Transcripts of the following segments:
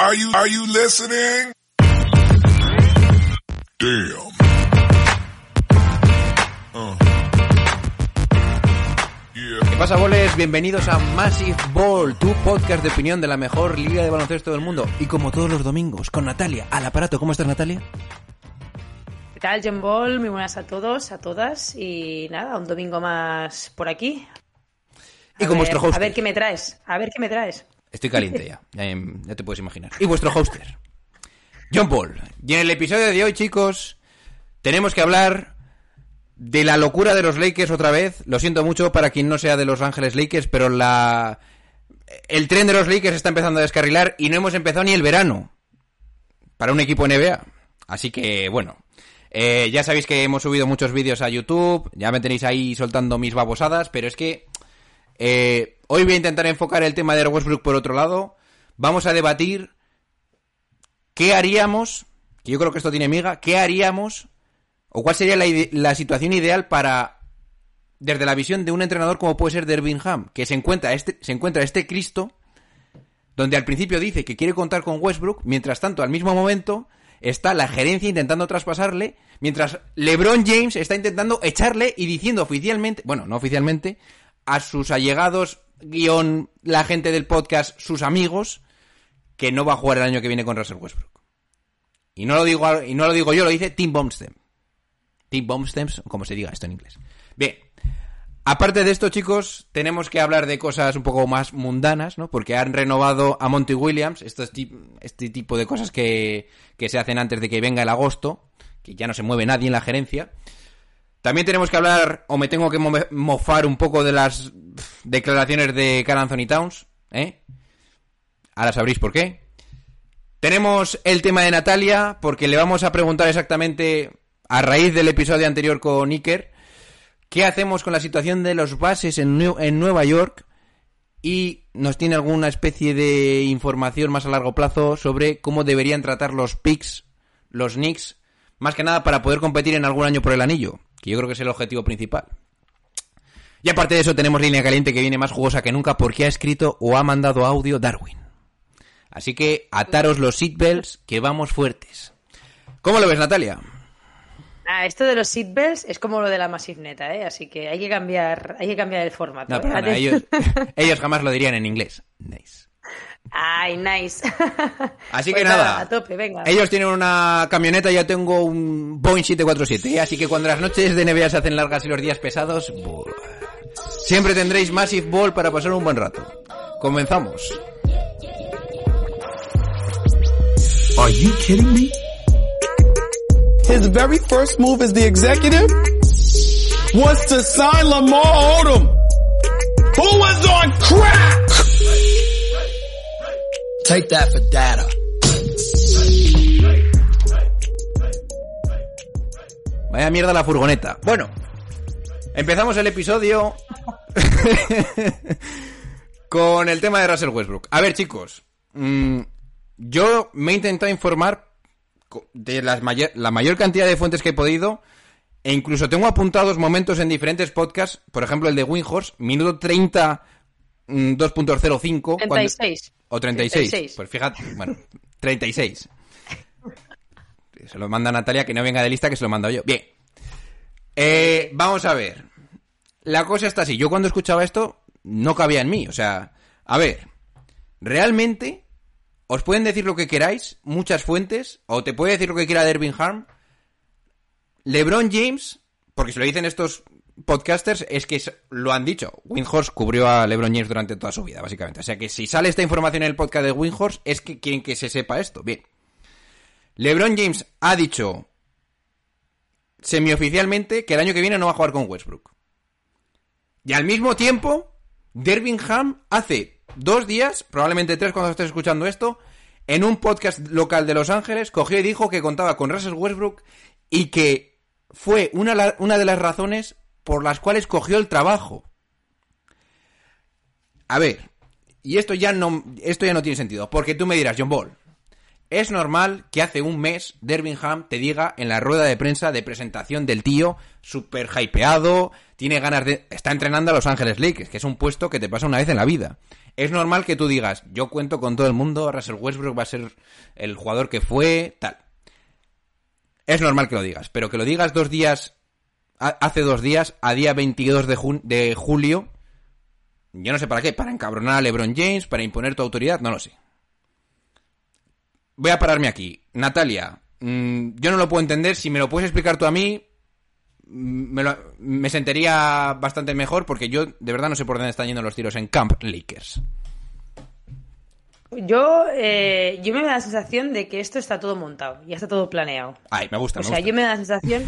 Are you are you listening? Damn. Uh. Yeah. ¿Qué pasa, boles? Bienvenidos a Massive Ball, tu podcast de opinión de la mejor liga de baloncesto del mundo. Y como todos los domingos, con Natalia al aparato. ¿Cómo estás, Natalia? ¿Qué tal, John Ball? Muy buenas a todos, a todas. Y nada, un domingo más por aquí. Y con ver, vuestro hoster. A ver qué me traes, a ver qué me traes. Estoy caliente ya, ya, em, ya te puedes imaginar. Y vuestro hoster, John Paul. Y en el episodio de hoy, chicos, tenemos que hablar de la locura de los Lakers otra vez. Lo siento mucho para quien no sea de Los Ángeles Lakers, pero la... El tren de los Lakers está empezando a descarrilar y no hemos empezado ni el verano para un equipo NBA. Así que, bueno, eh, ya sabéis que hemos subido muchos vídeos a YouTube, ya me tenéis ahí soltando mis babosadas, pero es que eh, hoy voy a intentar enfocar el tema de Westbrook por otro lado. Vamos a debatir qué haríamos, que yo creo que esto tiene miga, qué haríamos o cuál sería la, la situación ideal para, desde la visión de un entrenador como puede ser Dervingham, que se encuentra este, se encuentra este Cristo, donde al principio dice que quiere contar con Westbrook, mientras tanto, al mismo momento, está la gerencia intentando traspasarle, mientras LeBron James está intentando echarle y diciendo oficialmente, bueno, no oficialmente, a sus allegados, guion, la gente del podcast, sus amigos, que no va a jugar el año que viene con Russell Westbrook. Y no lo digo, y no lo digo yo, lo dice Tim Bomstem. Tim Bomstem, como se diga esto en inglés. Bien. Aparte de esto, chicos, tenemos que hablar de cosas un poco más mundanas, ¿no? Porque han renovado a Monty Williams, ti- este tipo de cosas que, que se hacen antes de que venga el agosto, que ya no se mueve nadie en la gerencia. También tenemos que hablar, o me tengo que mo- mofar un poco de las declaraciones de Carl Anthony Towns, ¿eh? Ahora sabréis por qué. Tenemos el tema de Natalia, porque le vamos a preguntar exactamente, a raíz del episodio anterior con Iker, qué hacemos con la situación de los bases en, en Nueva York y nos tiene alguna especie de información más a largo plazo sobre cómo deberían tratar los picks, los Knicks, más que nada para poder competir en algún año por el anillo, que yo creo que es el objetivo principal. Y aparte de eso tenemos línea caliente que viene más jugosa que nunca porque ha escrito o ha mandado audio Darwin. Así que ataros los seatbelts que vamos fuertes. ¿Cómo lo ves, Natalia? Ah, esto de los seatbelts es como lo de la Massive Neta, ¿eh? Así que hay que cambiar, hay que cambiar el formato. No, ¿eh? perdona, ellos, ellos jamás lo dirían en inglés. Nice. Ay, nice. Así Pues que nada, A tope, venga. ellos tienen una camioneta, yo tengo un Boeing 747, ¿eh? así que cuando las noches de NBA se hacen largas y los días pesados, buah, siempre tendréis Massive Ball para pasar un buen rato. Comenzamos. Are you kidding me? His very first move as the executive was to sign Lamar Odom, who was on crack. Take that for data. Vaya mierda la furgoneta. Bueno, empezamos el episodio con el tema de Russell Westbrook. A ver, chicos, mm, yo me he intentado informar de las mayor- la mayor cantidad de fuentes que he podido. E incluso tengo apuntados momentos en diferentes podcasts, por ejemplo el de Winhorse, minuto 30, mm, 2.05. cuando- 36. O 36. 36. Pues fíjate, bueno, 36. Se lo manda Natalia, que no venga de lista, que se lo mando yo. Bien. Eh, vamos a ver. La cosa está así. Yo cuando escuchaba esto, no cabía en mí. O sea, a ver. Realmente, os pueden decir lo que queráis, muchas fuentes, o te puede decir lo que quiera Dervin Harm. LeBron James, porque se lo dicen estos podcasters, es que lo han dicho. Windhorse cubrió a LeBron James durante toda su vida, básicamente. O sea que si sale esta información en el podcast de Windhorse, es que quieren que se sepa esto. Bien. LeBron James ha dicho semioficialmente que el año que viene no va a jugar con Westbrook. Y al mismo tiempo, Dervingham hace dos días, probablemente tres cuando estés escuchando esto, en un podcast local de Los Ángeles, cogió y dijo que contaba con Russell Westbrook y que fue una, una de las razones por las cuales cogió el trabajo. A ver, y esto ya no, esto ya no tiene sentido, porque tú me dirás, John Ball, es normal que hace un mes Dervingham te diga en la rueda de prensa de presentación del tío, súper hypeado, tiene ganas de... Está entrenando a Los Ángeles Lakers, que es un puesto que te pasa una vez en la vida. Es normal que tú digas, yo cuento con todo el mundo, Russell Westbrook va a ser el jugador que fue, tal. Es normal que lo digas, pero que lo digas dos días, hace dos días, a día 22 de, jun- de julio, yo no sé para qué, para encabronar a LeBron James, para imponer tu autoridad, no lo sé. Voy a pararme aquí. Natalia, mm, yo no lo puedo entender. Si me lo puedes explicar tú a mí, mm, me, lo- me sentiría bastante mejor porque yo de verdad no sé por dónde están yendo los tiros en Camp Lakers. Yo, eh, yo me da la sensación de que esto está todo montado, ya está todo planeado. Ay, me gusta, O me sea, gusta. yo me da la sensación,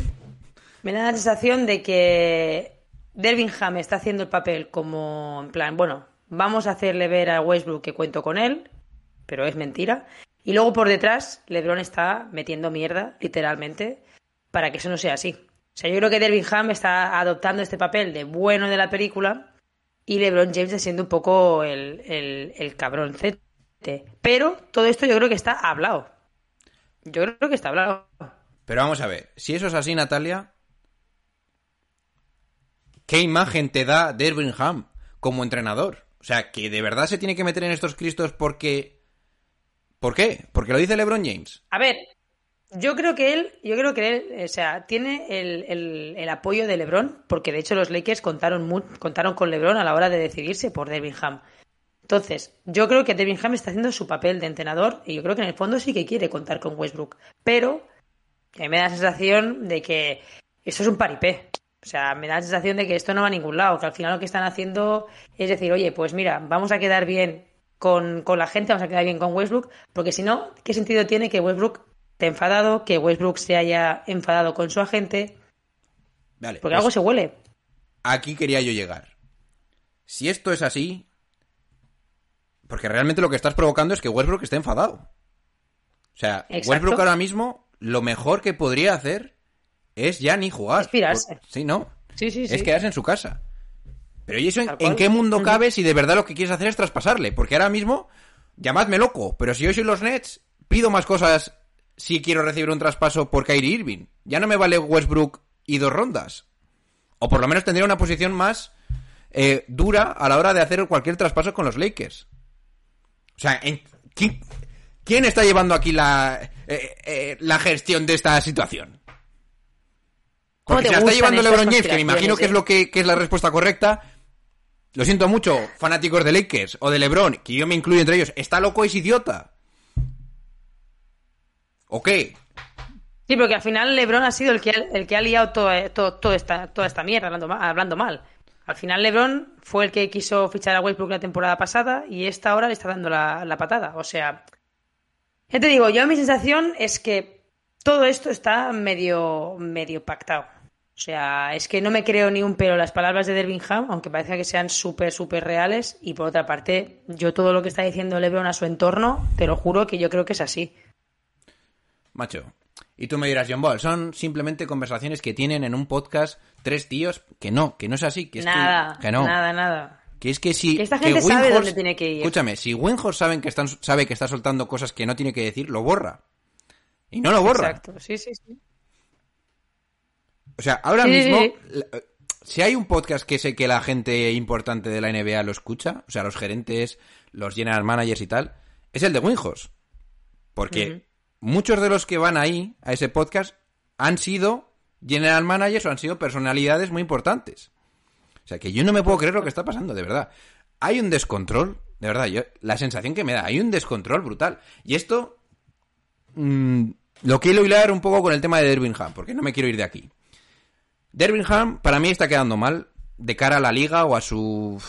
me da la sensación de que Dervingham está haciendo el papel como, en plan, bueno, vamos a hacerle ver a Westbrook que cuento con él, pero es mentira. Y luego por detrás, LeBron está metiendo mierda, literalmente, para que eso no sea así. O sea, yo creo que Dervingham está adoptando este papel de bueno de la película y LeBron James está siendo un poco el, el, el cabroncete. Pero todo esto yo creo que está hablado. Yo creo que está hablado. Pero vamos a ver, si eso es así, Natalia, ¿qué imagen te da Dervingham como entrenador? O sea, que de verdad se tiene que meter en estos cristos porque... ¿Por qué? Porque lo dice LeBron James. A ver, yo creo que él, yo creo que él, o sea, tiene el, el- apoyo de LeBron, porque de hecho los Lakers contaron, contaron con LeBron a la hora de decidirse por Dervingham. Entonces, yo creo que Dervingham está haciendo su papel de entrenador y yo creo que en el fondo sí que quiere contar con Westbrook. Pero a mí me da la sensación de que eso es un paripé. O sea, me da la sensación de que esto no va a ningún lado, que al final lo que están haciendo es decir, oye, pues mira, vamos a quedar bien con, con la gente, vamos a quedar bien con Westbrook, porque si no, ¿qué sentido tiene que Westbrook esté enfadado, que Westbrook se haya enfadado con su agente? Vale. Porque pues algo se huele. Aquí quería yo llegar. Si esto es así... Porque realmente lo que estás provocando es que Westbrook esté enfadado. O sea, Exacto. Westbrook ahora mismo lo mejor que podría hacer es ya ni jugar. Es pirarse. Por- Sí, ¿no? Sí, sí, sí. Es quedarse en su casa. Pero ¿y eso en, qué mundo cabe si de verdad lo que quieres hacer es traspasarle? Porque ahora mismo, llamadme loco, pero si yo soy los Nets, pido más cosas si quiero recibir un traspaso por Kyrie Irving. Ya no me vale Westbrook y dos rondas. O por lo menos tendría una posición más eh, dura a la hora de hacer cualquier traspaso con los Lakers. O sea, en- ¿quién, quién está llevando aquí la, eh, eh, la gestión de esta situación? ¿Cómo Porque se la está llevando LeBron James, que me imagino que es eh? lo que, que es la respuesta correcta. Lo siento mucho, fanáticos de Lakers o de LeBron, que yo me incluyo entre ellos. ¿Está loco es idiota? ¿O qué? Sí, porque al final LeBron ha sido el que ha, el que ha liado todo, todo- todo esta, toda esta mierda hablando mal, hablando mal. Al final LeBron fue el que quiso fichar a Westbrook la temporada pasada y esta hora le está dando la, la patada. O sea, ya te digo, yo mi sensación es que todo esto está medio, medio pactado. O sea, es que no me creo ni un pelo las palabras de Dervingham, aunque parece que sean súper, súper reales. Y por otra parte, yo todo lo que está diciendo LeBron a su entorno, te lo juro que yo creo que es así. Macho. Y tú me dirás, John Ball, son simplemente conversaciones que tienen en un podcast tres tíos. Que no, que no es así. Que es que- nada, que, no. nada, nada. Que es que si. Que esta gente sabe dónde tiene que ir. Escúchame, si Winhorst saben que están, sabe que está soltando cosas que no tiene que decir, lo borra. Y no lo borra. Exacto, sí, sí, sí. O sea, ahora Sí, mismo, sí, la- si hay un podcast que sé que la gente importante de la NBA lo escucha, o sea, los gerentes, los general managers y tal, es el de Winhorst. Porque muchos de los que van ahí, a ese podcast, han sido general managers o han sido personalidades muy importantes. O sea, que yo no me puedo creer lo que está pasando, de verdad. Hay un descontrol, de verdad, yo, la sensación que me da, hay un descontrol brutal. Y esto mm, lo quiero hilar un poco con el tema de Dervingham, porque no me quiero ir de aquí. Dervingham para mí está quedando mal de cara a la liga o a su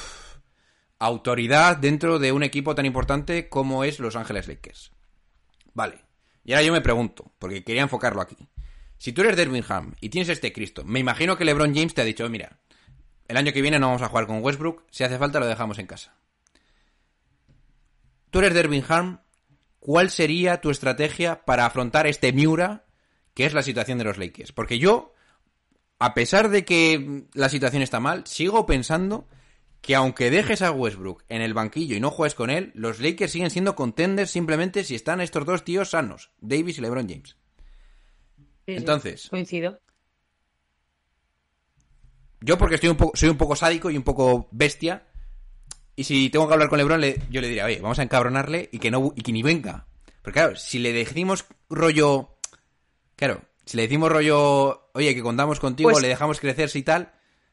autoridad dentro de un equipo tan importante como es Los Ángeles Lakers. Vale. Y ahora yo me pregunto, porque quería enfocarlo aquí. Si tú eres Dervingham y tienes este Cristo, me imagino que LeBron James te ha dicho, mira, el año que viene no vamos a jugar con Westbrook, si hace falta lo dejamos en casa. Tú eres Dervingham, ¿cuál sería tu estrategia para afrontar este Miura, que es la situación de los Lakers? Porque yo, a pesar de que la situación está mal, sigo pensando que aunque dejes a Westbrook en el banquillo y no juegues con él, los Lakers siguen siendo contenders simplemente si están estos dos tíos sanos, Davis y LeBron James. Sí, Entonces, coincido. Yo porque estoy un poco, soy un poco sádico y un poco bestia. Y si tengo que hablar con Lebron, le- yo le diría, oye, vamos a encabronarle y que no y que ni venga. Pero claro, si le decimos rollo. Claro, si le decimos rollo, oye, que contamos contigo, Pues- le dejamos crecerse y tal,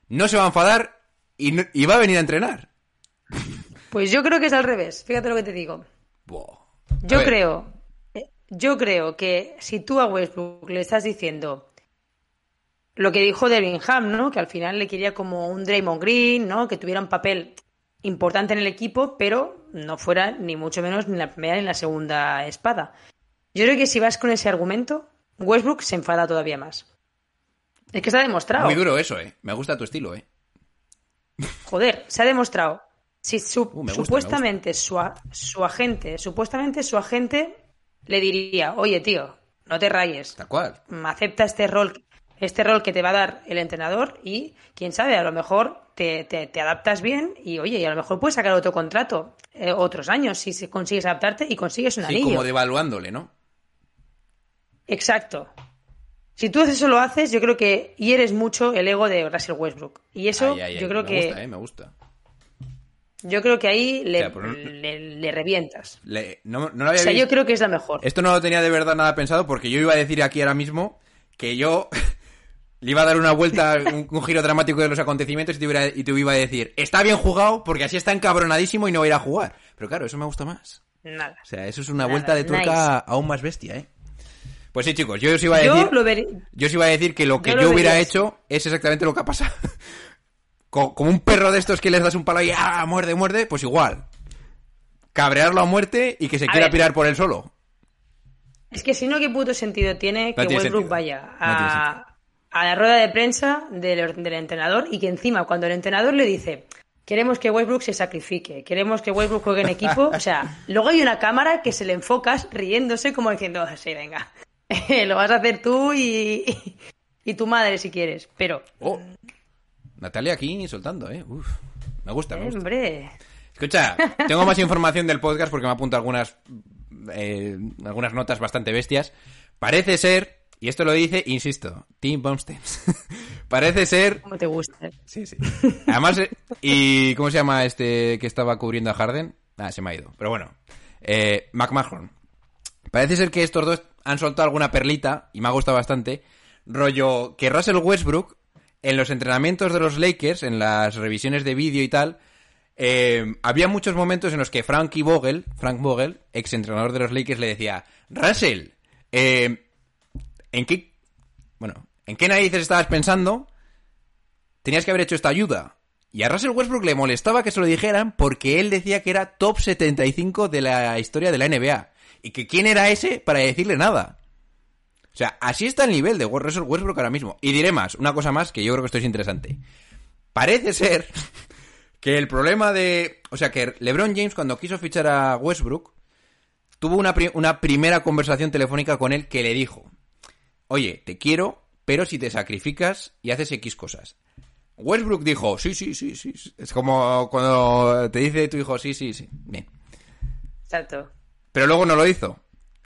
no se va a enfadar y, no- y va a venir a entrenar. Pues yo creo que es al revés. Fíjate lo que te digo. Yo ver, creo, eh, yo creo que si tú a Westbrook le estás diciendo lo que dijo Devin Ham, ¿no? Que al final le quería como un Draymond Green, ¿no? Que tuviera un papel importante en el equipo, pero no fuera ni mucho menos ni la primera ni la segunda espada. Yo creo que si vas con ese argumento, Westbrook se enfada todavía más. Es que se ha demostrado. Muy duro eso, eh. Me gusta tu estilo, eh. Joder, se ha demostrado. Si su- Uh, gusta, supuestamente Su, su agente, supuestamente su agente le diría, oye tío, no te rayes, Tal cual. mm, acepta este rol, este rol que te va a dar el entrenador y quién sabe, a lo mejor te, te- te adaptas bien y oye, y a lo mejor puedes sacar otro contrato eh, otros años si consigues adaptarte y consigues un Sí, anillo. como devaluándole, ¿no? Exacto. Si tú eso lo haces, yo creo que hieres mucho el ego de Russell Westbrook. Y eso Ay, ay, ay, yo creo me que gusta, eh, me gusta. yo creo que ahí le, O sea, pero no- le- le revientas. Le- no, no lo O sea, visto. yo creo que es la mejor. Esto no lo tenía de verdad nada pensado porque yo iba a decir aquí ahora mismo que yo le iba a dar una vuelta, un, un giro dramático de los acontecimientos y te, hubiera- y te iba a decir, está bien jugado porque así está encabronadísimo y no va a ir a jugar. Pero claro, eso me gusta más. Nada. O sea, eso es una Nada, vuelta de tuerca nice. aún más bestia, ¿eh? Pues sí, chicos, yo os iba a Yo decir... lo vería. Yo os iba a decir que lo que Yo yo, lo hubiera hecho es exactamente lo que ha pasado. Co- Como un perro de estos que les das un palo y ¡ah! muerde, muerde, pues igual. Cabrearlo a muerte y que se A quiera ver. pirar por él solo. Es que si no, ¿qué puto sentido tiene que tiene Westbrook sentido. vaya No a, a la rueda de prensa del, del entrenador y que encima, cuando el entrenador le dice, queremos que Westbrook se sacrifique, queremos que Westbrook juegue en equipo, o sea, luego hay una cámara que se le enfocas riéndose como diciendo, sí, venga, lo vas a hacer tú y, y tu madre si quieres, pero, Oh, Natalia aquí soltando, ¿eh? Uf, me gusta, me gusta. hombre, Escucha, tengo más información del podcast porque me apunto algunas, eh, algunas notas bastante bestias. Parece ser, y esto lo dice, insisto, Tim Bumstead. Parece ser ¿cómo te gusta? Sí, sí. Además, eh, ¿y cómo se llama este que estaba cubriendo a Harden? Ah, se me ha ido. Pero bueno, eh, McMahon. Parece ser que estos dos han soltado alguna perlita, y me ha gustado bastante, rollo que Russell Westbrook, en los entrenamientos de los Lakers, en las revisiones de vídeo y tal, eh, había muchos momentos en los que Frankie Vogel, Frank Vogel, ex entrenador de los Lakers, le decía, Russell, eh, ¿en qué, bueno, en qué narices estabas pensando tenías que haber hecho esta ayuda. Y a Russell Westbrook le molestaba que se lo dijeran porque él decía que era top 75 de la historia de la NBA. Y que quién era ese para decirle nada. O sea, así está el nivel de Westbrook ahora mismo. Y diré más, una cosa más que yo creo que esto es interesante. Parece ser que el problema de... O sea, que LeBron James cuando quiso fichar a Westbrook, tuvo una, una primera conversación telefónica con él que le dijo, oye, te quiero, pero si te sacrificas y haces X cosas. Westbrook dijo, sí, sí, sí. sí". Es como cuando te dice tu hijo, sí, sí, sí. Bien. Exacto. Pero luego no lo hizo.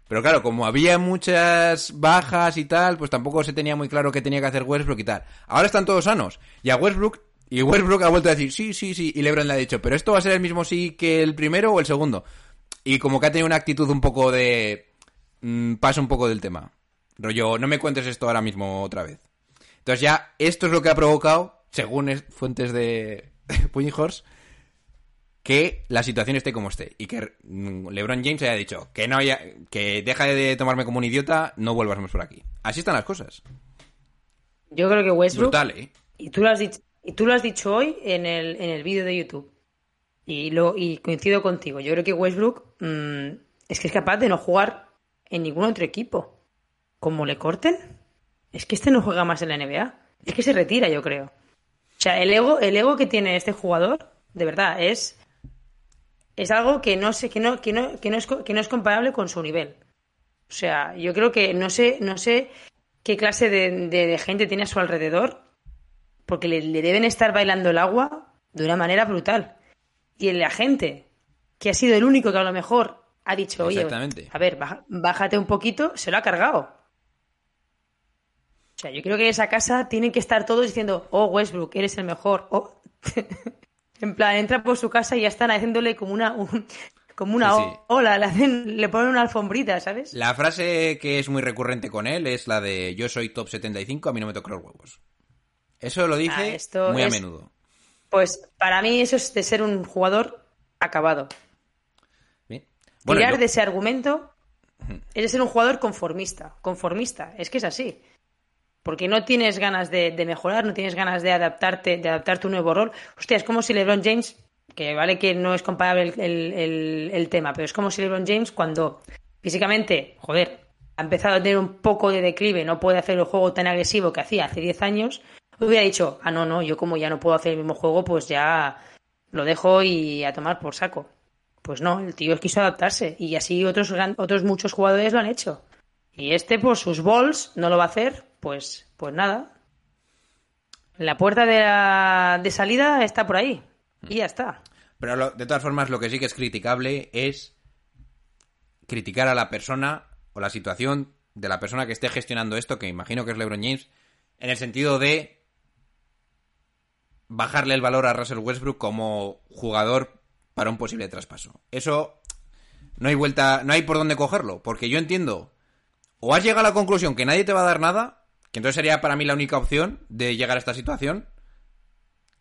Pero claro, como había muchas bajas y tal, pues tampoco se tenía muy claro qué tenía que hacer Westbrook y tal. Ahora están todos sanos. Y a Westbrook, y Westbrook ha vuelto a decir, sí, sí, sí. Y LeBron le ha dicho, pero esto va a ser el mismo sí que el primero o el segundo. Y como que ha tenido una actitud un poco de... mm, pasa un poco del tema. Rollo, no me cuentes esto ahora mismo otra vez. Entonces ya, esto es lo que ha provocado, según es- fuentes de Puñy Horse, que la situación esté como esté y que mm, LeBron James haya dicho que no haya, que deja de tomarme como un idiota, no vuelvas más por aquí. Así están las cosas. Yo creo que Westbrook... Brutal, ¿eh? Y tú lo has dicho, y tú lo has dicho hoy en el, en el vídeo de YouTube. Y, lo, y coincido contigo. Yo creo que Westbrook mm, es que es capaz de no jugar en ningún otro equipo. Como le corten, es que este no juega más en la NBA. Es que se retira, yo creo. O sea, el ego, el ego que tiene este jugador, de verdad, es es algo que no sé, que no, que no, que no es, que no es comparable con su nivel. O sea, yo creo que no sé, no sé qué clase de, de- de gente tiene a su alrededor, porque le, le deben estar bailando el agua de una manera brutal. Y la gente, que ha sido el único que a lo mejor ha dicho, oye, Exactamente. a ver, bájate un poquito, se lo ha cargado. O sea, yo creo que en esa casa tienen que estar todos diciendo, oh, Westbrook, eres el mejor. Oh. en plan, entra por su casa y ya están haciéndole como una, un- como una Sí, sí. ola, le, hacen, le ponen una alfombrita, ¿sabes? La frase que es muy recurrente con él es la de yo soy top 75, a mí no me tocan los huevos. Eso lo dice Ah, esto muy a menudo. Pues para mí eso es de ser un jugador acabado. Bien. Bueno, Tirar yo- de ese argumento es de ser un jugador conformista. Conformista, es que es así. Porque no tienes ganas de, mejorar, no tienes ganas de adaptarte, de adaptarte a un nuevo rol. Hostia, es como si LeBron James, que vale que no es comparable el, tema, pero es como si LeBron James cuando físicamente, joder, ha empezado a tener un poco de declive, no puede hacer el juego tan agresivo que hacía hace 10 años, hubiera dicho, ah, no, no, yo como ya no puedo hacer el mismo juego, pues ya lo dejo y a tomar por saco. Pues no, el tío quiso adaptarse y así otros, otros muchos jugadores lo han hecho. Y este, por sus balls, no lo va a hacer, pues, pues nada. La puerta de, la- de salida está por ahí. Y ya está. Pero lo- de todas formas, lo que sí que es criticable es criticar a la persona o la situación de la persona que esté gestionando esto, que imagino que es LeBron James, en el sentido de bajarle el valor a Russell Westbrook como jugador para un posible traspaso. Eso no hay vuelta, no hay por dónde cogerlo, porque yo entiendo, o has llegado a la conclusión que nadie te va a dar nada, que entonces sería para mí la única opción de llegar a esta situación,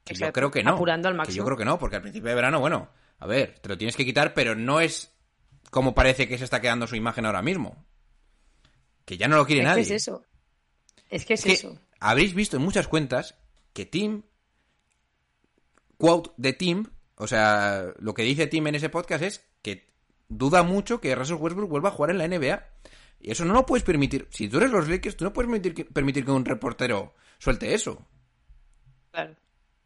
que yo creo que no. apurando al Que máximo. yo creo que no, porque al principio de verano, bueno, a ver, te lo tienes que quitar, pero no es como parece que se está quedando su imagen ahora mismo. Que ya no lo quiere es nadie. que es eso. Es que es, Es que eso. habréis visto en muchas cuentas que Tim, quote de Tim, o sea, lo que dice Tim en ese podcast es que duda mucho que Russell Westbrook vuelva a jugar en la NBA. Y eso no lo puedes permitir. Si tú eres los Lakers, tú no puedes permitir que, permitir que un reportero suelte eso. Claro.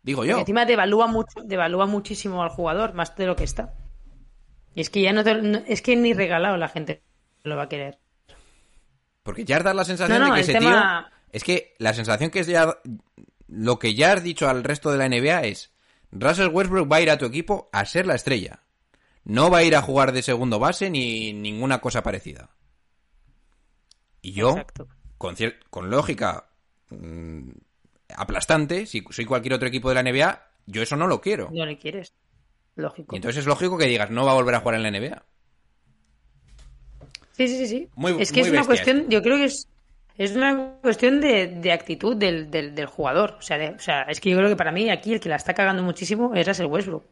Digo Y yo. encima devalúa mucho, devalúa muchísimo al jugador, más de lo que está. Y es que ya no, te- no- es que ni regalado la gente lo va a querer. Porque ya das la sensación No, no, de que ese tema- tío. Es que la sensación que es ya. Lo que ya has dicho al resto de la NBA es. Russell Westbrook va a ir a tu equipo a ser la estrella. No va a ir a jugar de segundo base ni ninguna cosa parecida. Y yo, Exacto. con, con lógica mm, aplastante, si soy cualquier otro equipo de la NBA, yo eso no lo quiero. No le quieres. Lógico. Y entonces es lógico que digas, no va a volver a jugar en la NBA. Sí, sí, sí, sí. Muy- es que muy es una cuestión, yo creo que es, es una cuestión de, de actitud del, del, del jugador. O sea, de- o sea, es que yo creo que para mí aquí el que la está cagando muchísimo es Russell Westbrook.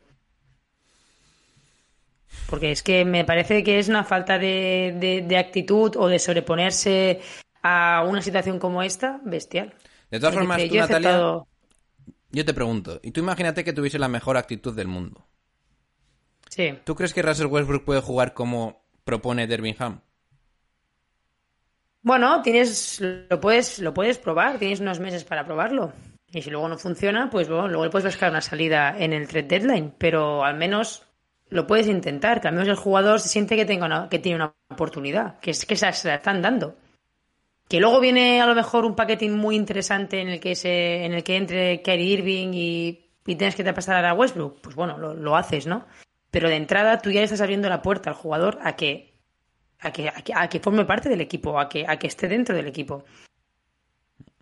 Porque es que me parece que es una falta de, de, de actitud o de sobreponerse a una situación como esta bestial. De todas formas, tú, yo Natalia, aceptado- yo te pregunto, y tú imagínate que tuviese la mejor actitud del mundo. Sí. ¿Tú crees que Russell Westbrook puede jugar como propone Dervingham? Bueno, tienes, lo puedes, lo puedes probar, tienes unos meses para probarlo. Y si luego no funciona, pues bueno, luego le puedes buscar una salida en el trade deadline, pero al menos lo puedes intentar, que al menos el jugador se siente que tenga una, que tiene una oportunidad, que es que se la están dando. Que luego viene a lo mejor un paquetín muy interesante en el que se, en el que entre Kyrie Irving y, y tienes que te pasar a Westbrook, pues bueno, lo, lo haces, ¿no? Pero de entrada tú ya le estás abriendo la puerta al jugador a que a que, a que, a que forme parte del equipo, a que, a que esté dentro del equipo.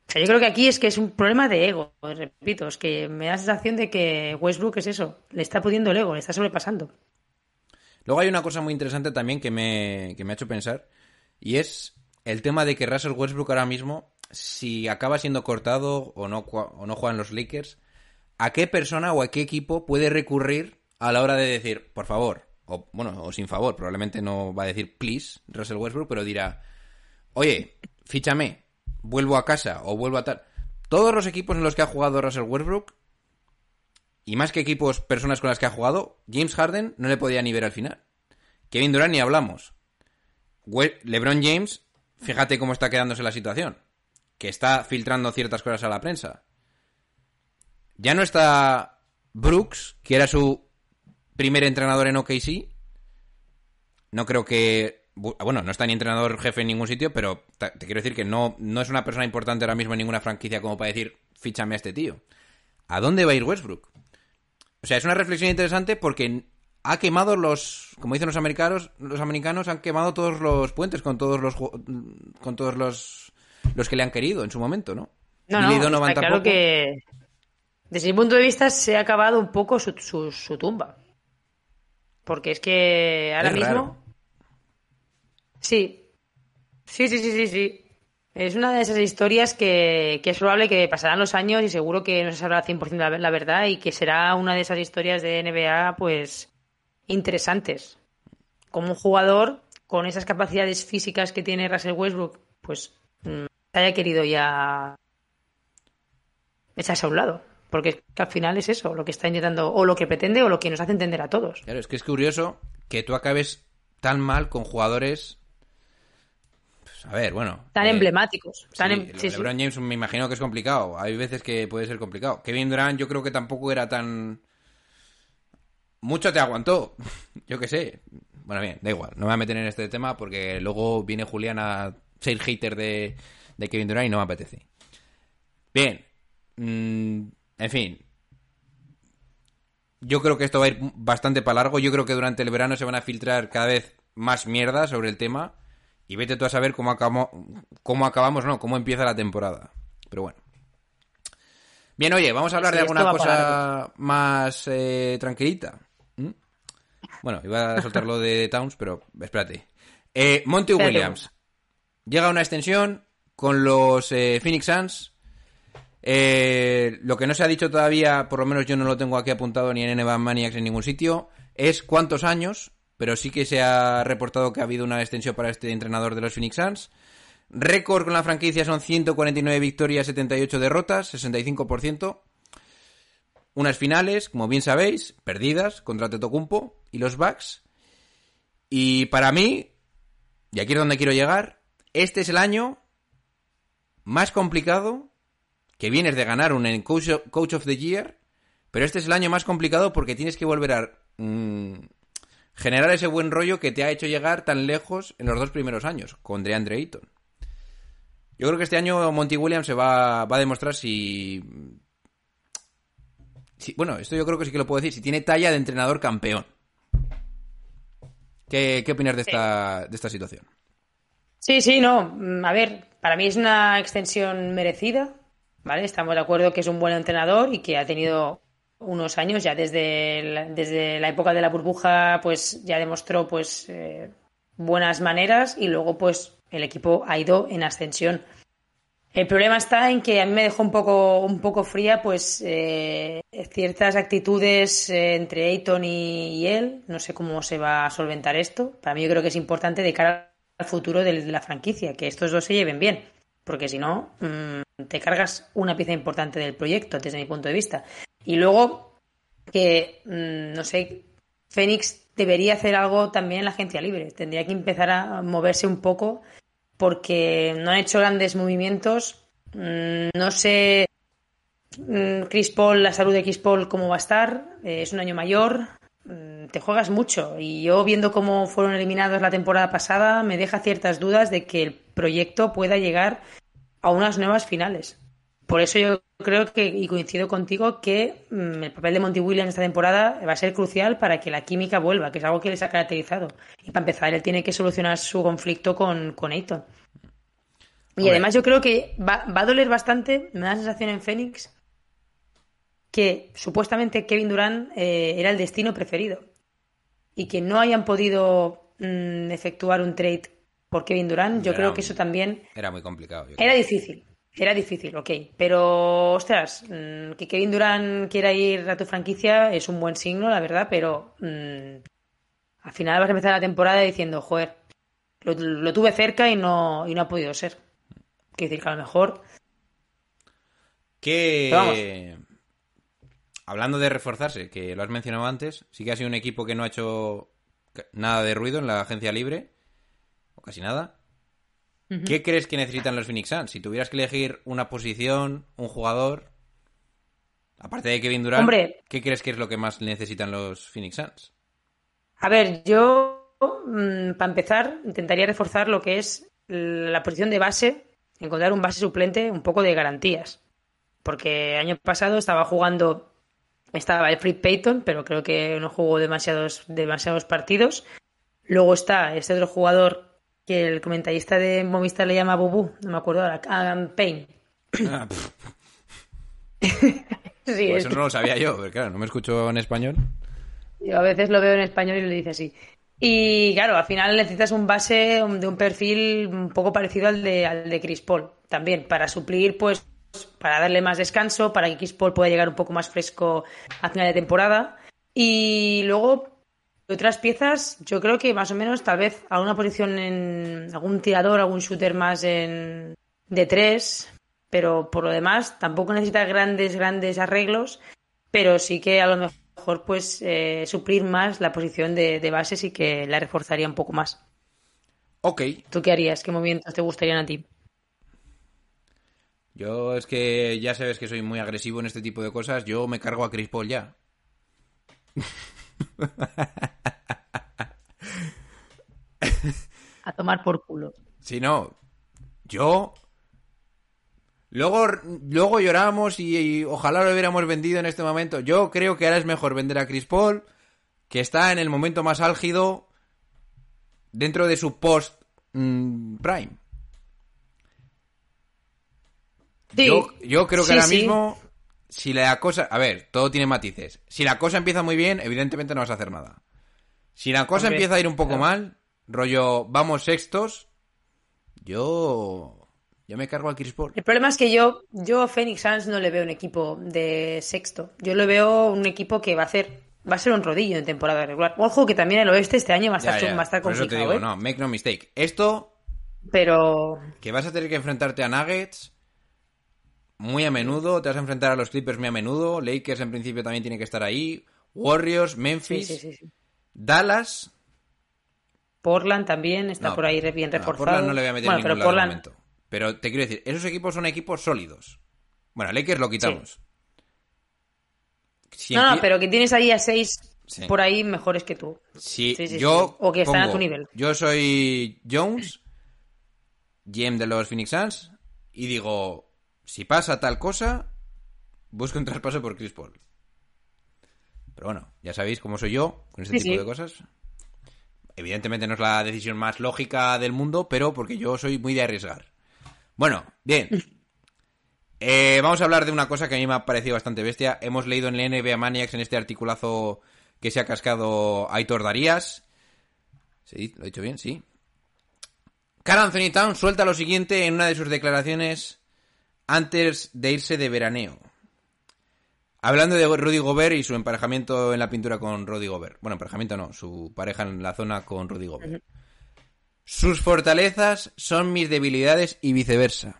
O sea, yo creo que aquí es que es un problema de ego, repito, es que me da la sensación de que Westbrook es eso, le está pudiendo el ego, le está sobrepasando. Luego hay una cosa muy interesante también que me, que me ha hecho pensar, y es el tema de que Russell Westbrook ahora mismo, si acaba siendo cortado o no, o no juegan los Lakers, ¿a qué persona o a qué equipo puede recurrir a la hora de decir, por favor, o bueno, o sin favor, probablemente no va a decir please Russell Westbrook, pero dirá, oye, fíchame, vuelvo a casa o vuelvo a tal. Todos los equipos en los que ha jugado Russell Westbrook, y más que equipos, personas con las que ha jugado, James Harden no le podía ni ver al final. Kevin Durant ni hablamos. LeBron James, fíjate cómo está quedándose la situación. Que está filtrando ciertas cosas a la prensa. Ya no está Brooks, que era su primer entrenador en OKC. No creo que. Bueno, no está ni entrenador jefe en ningún sitio, pero te quiero decir que no, no es una persona importante ahora mismo en ninguna franquicia como para decir, fíchame a este tío. ¿A dónde va a ir Westbrook? O sea, es una reflexión interesante porque ha quemado los, como dicen los americanos, los americanos han quemado todos los puentes con todos los con todos los los que le han querido en su momento, ¿no? No, no, está claro que desde mi punto de vista se ha acabado un poco su, su, tumba. Porque es que ahora mismo Sí. Sí, sí, sí, sí, sí. Es una de esas historias que, es probable que pasarán los años y seguro que no se sabrá 100% la, verdad y que será una de esas historias de NBA, pues, interesantes. Como un jugador con esas capacidades físicas que tiene Russell Westbrook, pues, mm, haya querido ya echarse a un lado. Porque al final es eso, lo que está intentando, o lo que pretende, o lo que nos hace entender a todos. Claro, es que es curioso que tú acabes tan mal con jugadores a ver, bueno. Tan eh, emblemáticos. Tan em- LeBron James me imagino que es complicado. Hay veces que puede ser complicado. Kevin Durant yo creo que tampoco era tan... Mucho te aguantó. yo qué sé. Bueno, bien, da igual. No me voy a meter en este tema porque luego viene Julián a ser hater de, de Kevin Durant y no me apetece. Bien. Mm, en fin. Yo creo que esto va a ir bastante para largo. Yo creo que durante el verano se van a filtrar cada vez más mierda sobre el tema. Y vete tú a saber cómo acabamos, cómo acabamos, no, cómo empieza la temporada. Pero bueno. Bien, oye, vamos a hablar de alguna cosa más eh, tranquilita. ¿Mm? Bueno, iba a soltar lo de Towns, pero espérate. Eh, Monty Williams. Llega una extensión con los eh, Phoenix Suns. lo que no se ha dicho todavía, por lo menos yo no lo tengo aquí apuntado ni en NBA Maniacs en ningún sitio, es cuántos años pero sí que se ha reportado que ha habido una extensión para este entrenador de los Phoenix Suns. Récord con la franquicia son 149 victorias, 78 derrotas, 65%. Unas finales, como bien sabéis, perdidas contra Tetocumpo y los Bucks. Y para mí, y aquí es donde quiero llegar, este es el año más complicado que vienes de ganar un Coach of the Year, pero este es el año más complicado porque tienes que volver a mm, generar ese buen rollo que te ha hecho llegar tan lejos en los dos primeros años, con DeAndre Ayton. Yo creo que este año Monty Williams se va, va a demostrar si, Bueno, esto yo creo que sí que lo puedo decir, si tiene talla de entrenador campeón. ¿Qué, qué opinas de esta, de esta situación? Sí, sí, no. A ver, para mí es una extensión merecida, ¿vale? Estamos de acuerdo que es un buen entrenador y que ha tenido unos años, ya desde desde la época de la burbuja, pues ya demostró pues eh, buenas maneras y luego pues el equipo ha ido en ascensión. El problema está en que a mí me dejó un poco, un poco fría pues eh, ciertas actitudes eh, entre Ayton y, él. No sé cómo se va a solventar esto. Para mí yo creo que es importante de cara al futuro de la franquicia, que estos dos se lleven bien. Porque si no, mm, te cargas una pieza importante del proyecto, desde mi punto de vista. Y luego que, mm, no sé, Fénix debería hacer algo también en la agencia libre. Tendría que empezar a moverse un poco porque no han hecho grandes movimientos. Mm, no sé mm, Chris Paul, la salud de Chris Paul, cómo va a estar. Eh, es un año mayor. Te juegas mucho. Y yo, viendo cómo fueron eliminados la temporada pasada, me deja ciertas dudas de que el proyecto pueda llegar a unas nuevas finales. Por eso yo creo que, y coincido contigo, que mm, el papel de Monty Williams esta temporada va a ser crucial para que la química vuelva, que es algo que les ha caracterizado. Y para empezar, él tiene que solucionar su conflicto con, con. Y además yo creo que va, a doler bastante, me da la sensación en Phoenix, que supuestamente Kevin Durant eh, era el destino preferido. Y que no hayan podido mm, efectuar un trade por Kevin Durant, yo creo que eso también... Era muy complicado. Era difícil. Era difícil, ok. Pero, ostras, mm, que Kevin Durant quiera ir a tu franquicia es un buen signo, la verdad, pero mm, al final vas a empezar la temporada diciendo, joder, lo, tuve cerca y no, y no ha podido ser. Quiero decir que a lo mejor. Que. Hablando de reforzarse, que lo has mencionado antes, sí que ha sido un equipo que no ha hecho nada de ruido en la agencia libre, o casi nada. ¿Qué crees que necesitan los Phoenix Suns? Si tuvieras que elegir una posición, un jugador, Aparte de Kevin Durant, Hombre. ¿qué crees que es lo que más necesitan los Phoenix Suns? A ver, yo, mm, para empezar, intentaría reforzar lo que es la posición de base, encontrar un base suplente un poco de garantías. Porque año pasado estaba jugando, estaba Alfred Payton, pero creo que no jugó demasiados, demasiados partidos. Luego está este otro jugador que el comentarista de Movistar le llama Bubu, no me acuerdo ahora, Adam Payne. Ah, Sí, pues es eso no lo sabía yo, pero claro, no me escucho en español. Yo a veces lo veo en español y le dice así. Y claro, al final necesitas un base de un perfil un poco parecido al de, al de Chris Paul. También, para suplir, pues, para darle más descanso, para que Chris Paul pueda llegar un poco más fresco a final de temporada. Y luego, otras piezas, yo creo que más o menos, tal vez, alguna posición en algún tirador, algún shooter más en, de tres. Pero por lo demás, tampoco necesita grandes, grandes arreglos pero sí que a lo mejor pues eh, suplir más la posición de, de bases y que la reforzaría un poco más. Ok, ¿Tú qué harías? ¿Qué movimientos te gustarían a ti? yo es que ya sabes que soy muy agresivo en este tipo de cosas. Yo me cargo a Chris Paul ya. A tomar por culo. Si no, yo. Luego, luego lloramos y, y ojalá lo hubiéramos vendido en este momento. Yo creo que ahora es mejor vender a Chris Paul, que está en el momento más álgido dentro de su post mm, prime. Sí. Yo, yo creo que Sí, ahora sí. mismo, si la cosa. A ver, todo tiene matices. Si la cosa empieza muy bien, evidentemente no vas a hacer nada. Si la cosa empieza a ir un poco claro. mal, rollo, vamos sextos, yo. Yo me cargo a Chris Paul. El problema es que yo, yo a Phoenix Suns no le veo un equipo de sexto. Yo le veo un equipo que va a hacer, va a ser un rodillo en temporada regular. Ojo que también el oeste este año va a estar, Ya, ya, va a estar Por eso te complicado, digo, ¿eh? no, make no mistake. Esto, Pero que vas a tener que enfrentarte a Nuggets muy a menudo, te vas a enfrentar a los Clippers muy a menudo, Lakers en principio también tiene que estar ahí, Warriors, Memphis, sí, sí, sí. Dallas, Portland también está No, por ahí bien no, reforzado. Portland no le voy a meter bueno, pero ningún de Portland, momento. Pero te quiero decir, esos equipos son equipos sólidos. Bueno, Lakers lo quitamos. Si No, no, pero que tienes ahí a seis Sí. por ahí mejores que tú. sí, sí, yo sí. O que están a tu nivel. Yo soy Jones, GM de los Phoenix Suns, y digo, si pasa tal cosa, busco un traspaso por Chris Paul. Pero bueno, ya sabéis cómo soy yo con este Sí, tipo sí. de cosas. Evidentemente no es la decisión más lógica del mundo, pero porque yo soy muy de arriesgar. Bueno, bien. Eh, vamos a hablar de una cosa que a mí me ha parecido bastante bestia. Hemos leído en la NBA Maniacs, en este articulazo que se ha cascado Aitor Darías. Sí, lo he dicho bien, sí. Carl Anthony Towns suelta lo siguiente en una de sus declaraciones antes de irse de veraneo. Hablando de Rudy Gobert y su emparejamiento en la pintura con Rudy Gobert. Bueno, emparejamiento no, su pareja en la zona con Rudy Gobert. Sus fortalezas son mis debilidades y viceversa.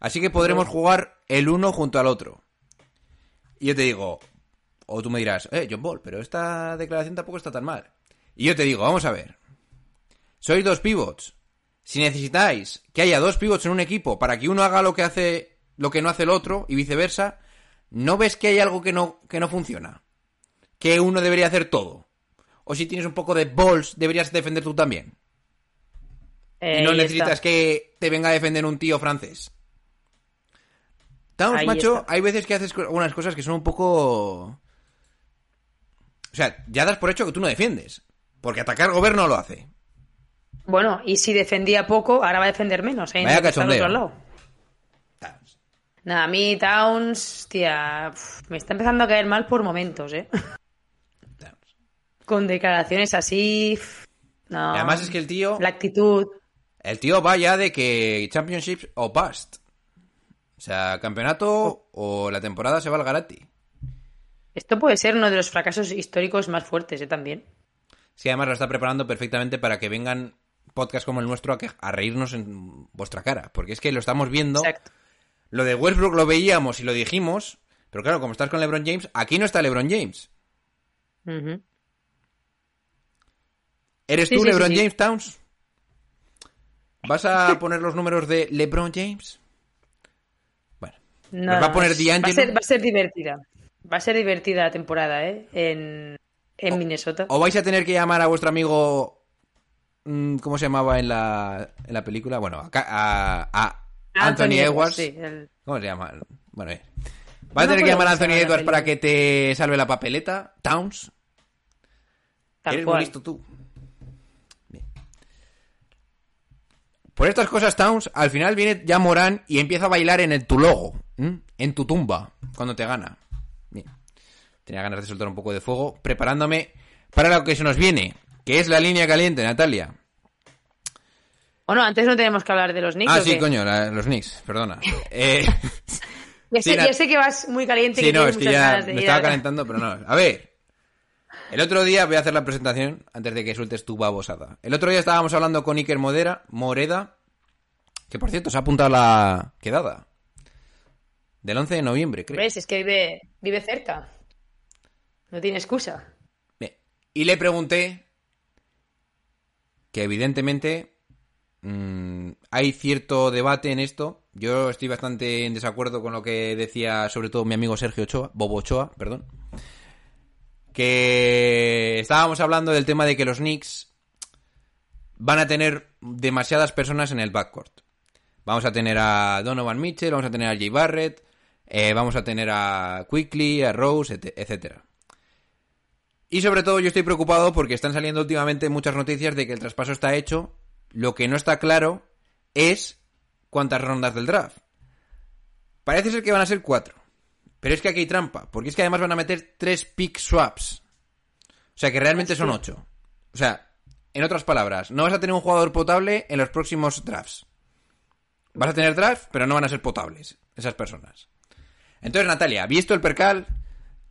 Así que podremos jugar el uno junto al otro. Y yo te digo, o tú me dirás, eh, John Ball, pero esta declaración tampoco está tan mal. Y yo te digo, vamos a ver. Sois dos pivots. Si necesitáis que haya dos pivots en un equipo para que uno haga lo que hace, lo que no hace el otro y viceversa, ¿no ves que hay algo que no, que no funciona? Que uno debería hacer todo. O si tienes un poco de balls, deberías defender tú también. Eh, y no ahí necesitas está. que te venga a defender un tío francés. Towns, Ahí macho, está. hay veces que haces algunas cosas que son un poco... O sea, ya das por hecho que tú no defiendes. Porque atacar gobierno no lo hace. Bueno, y si defendía poco, ahora va a defender menos. ¿eh? Vaya cachondeo. otro lado. Nada, a mí Towns, tía, uf, me está empezando a caer mal por momentos, ¿eh? Towns. Con declaraciones así. uf, No. Además es que el tío... La actitud. El tío va ya de que Championships o Bust. O sea, campeonato o la temporada se va al Garati. Esto puede ser uno de los fracasos históricos más fuertes, ¿eh? También. Sí, además lo está preparando perfectamente para que vengan podcasts como el nuestro a, que- a reírnos en vuestra cara. Porque es que lo estamos viendo. Exacto. Lo de Westbrook lo veíamos y lo dijimos. Pero claro, como estás con LeBron James, aquí no está LeBron James. ¿Eres Sí, tú sí, LeBron sí. James Towns? ¿Vas a poner los números de LeBron James? Bueno, No, ¿Los va a poner D'Angelo? Va a ser, va a ser divertida. Va a ser divertida la temporada, ¿eh? En, en Minnesota. O vais a tener que llamar a vuestro amigo. mm, ¿Cómo se llamaba en la, en la película? Bueno, a, Ca- a- a Anthony, Edwards. sí, el- ¿Cómo se llama? Bueno, eh. ¿Vas a tener que llamar a Anthony Edwards para que te salve la papeleta? Towns. tal Eres muy cual. listo tú. Bien. Por estas cosas, Towns, al final viene ya Morán y empieza a bailar en el, tu logo, ¿m? en tu tumba, cuando te gana. Bien. Tenía ganas de soltar un poco de fuego, preparándome para lo que se nos viene, que es la línea caliente, Natalia. Bueno, antes no tenemos que hablar de los Knicks. Ah, ¿o sí, qué? coño, la- los Knicks, perdona. Eh, Ya sé, ya que vas muy caliente y Sí, que no, es que ya me estaba calentando, pero no. A ver, el otro día voy a hacer la presentación antes de que sueltes tu babosada. El otro día estábamos hablando con Iker Modera, Moreda, que por cierto se ha apuntado a la quedada. Del 11 de noviembre, creo. ¿Ves? Es que vive, vive cerca. No tiene excusa. Bien. Y le pregunté que evidentemente mm, hay cierto debate en esto. Yo estoy bastante en desacuerdo con lo que decía sobre todo mi amigo Sergio Ochoa, Bobo Ochoa, perdón. Que estábamos hablando del tema de que los Knicks van a tener demasiadas personas en el backcourt. Vamos a tener a Donovan Mitchell, vamos a tener a Jay Barrett, eh, vamos a tener a Quickly, a Rose, et- etcétera. Y sobre todo yo estoy preocupado porque están saliendo últimamente muchas noticias de que el traspaso está hecho. Lo que no está claro es cuántas rondas del draft. Parece ser que van a ser cuatro. Pero es que aquí hay trampa. Porque es que además van a meter tres pick swaps. O sea que realmente son ocho. O sea, en otras palabras, no vas a tener un jugador potable en los próximos drafts. Vas a tener drafts, pero no van a ser potables esas personas. Entonces, Natalia, visto el percal,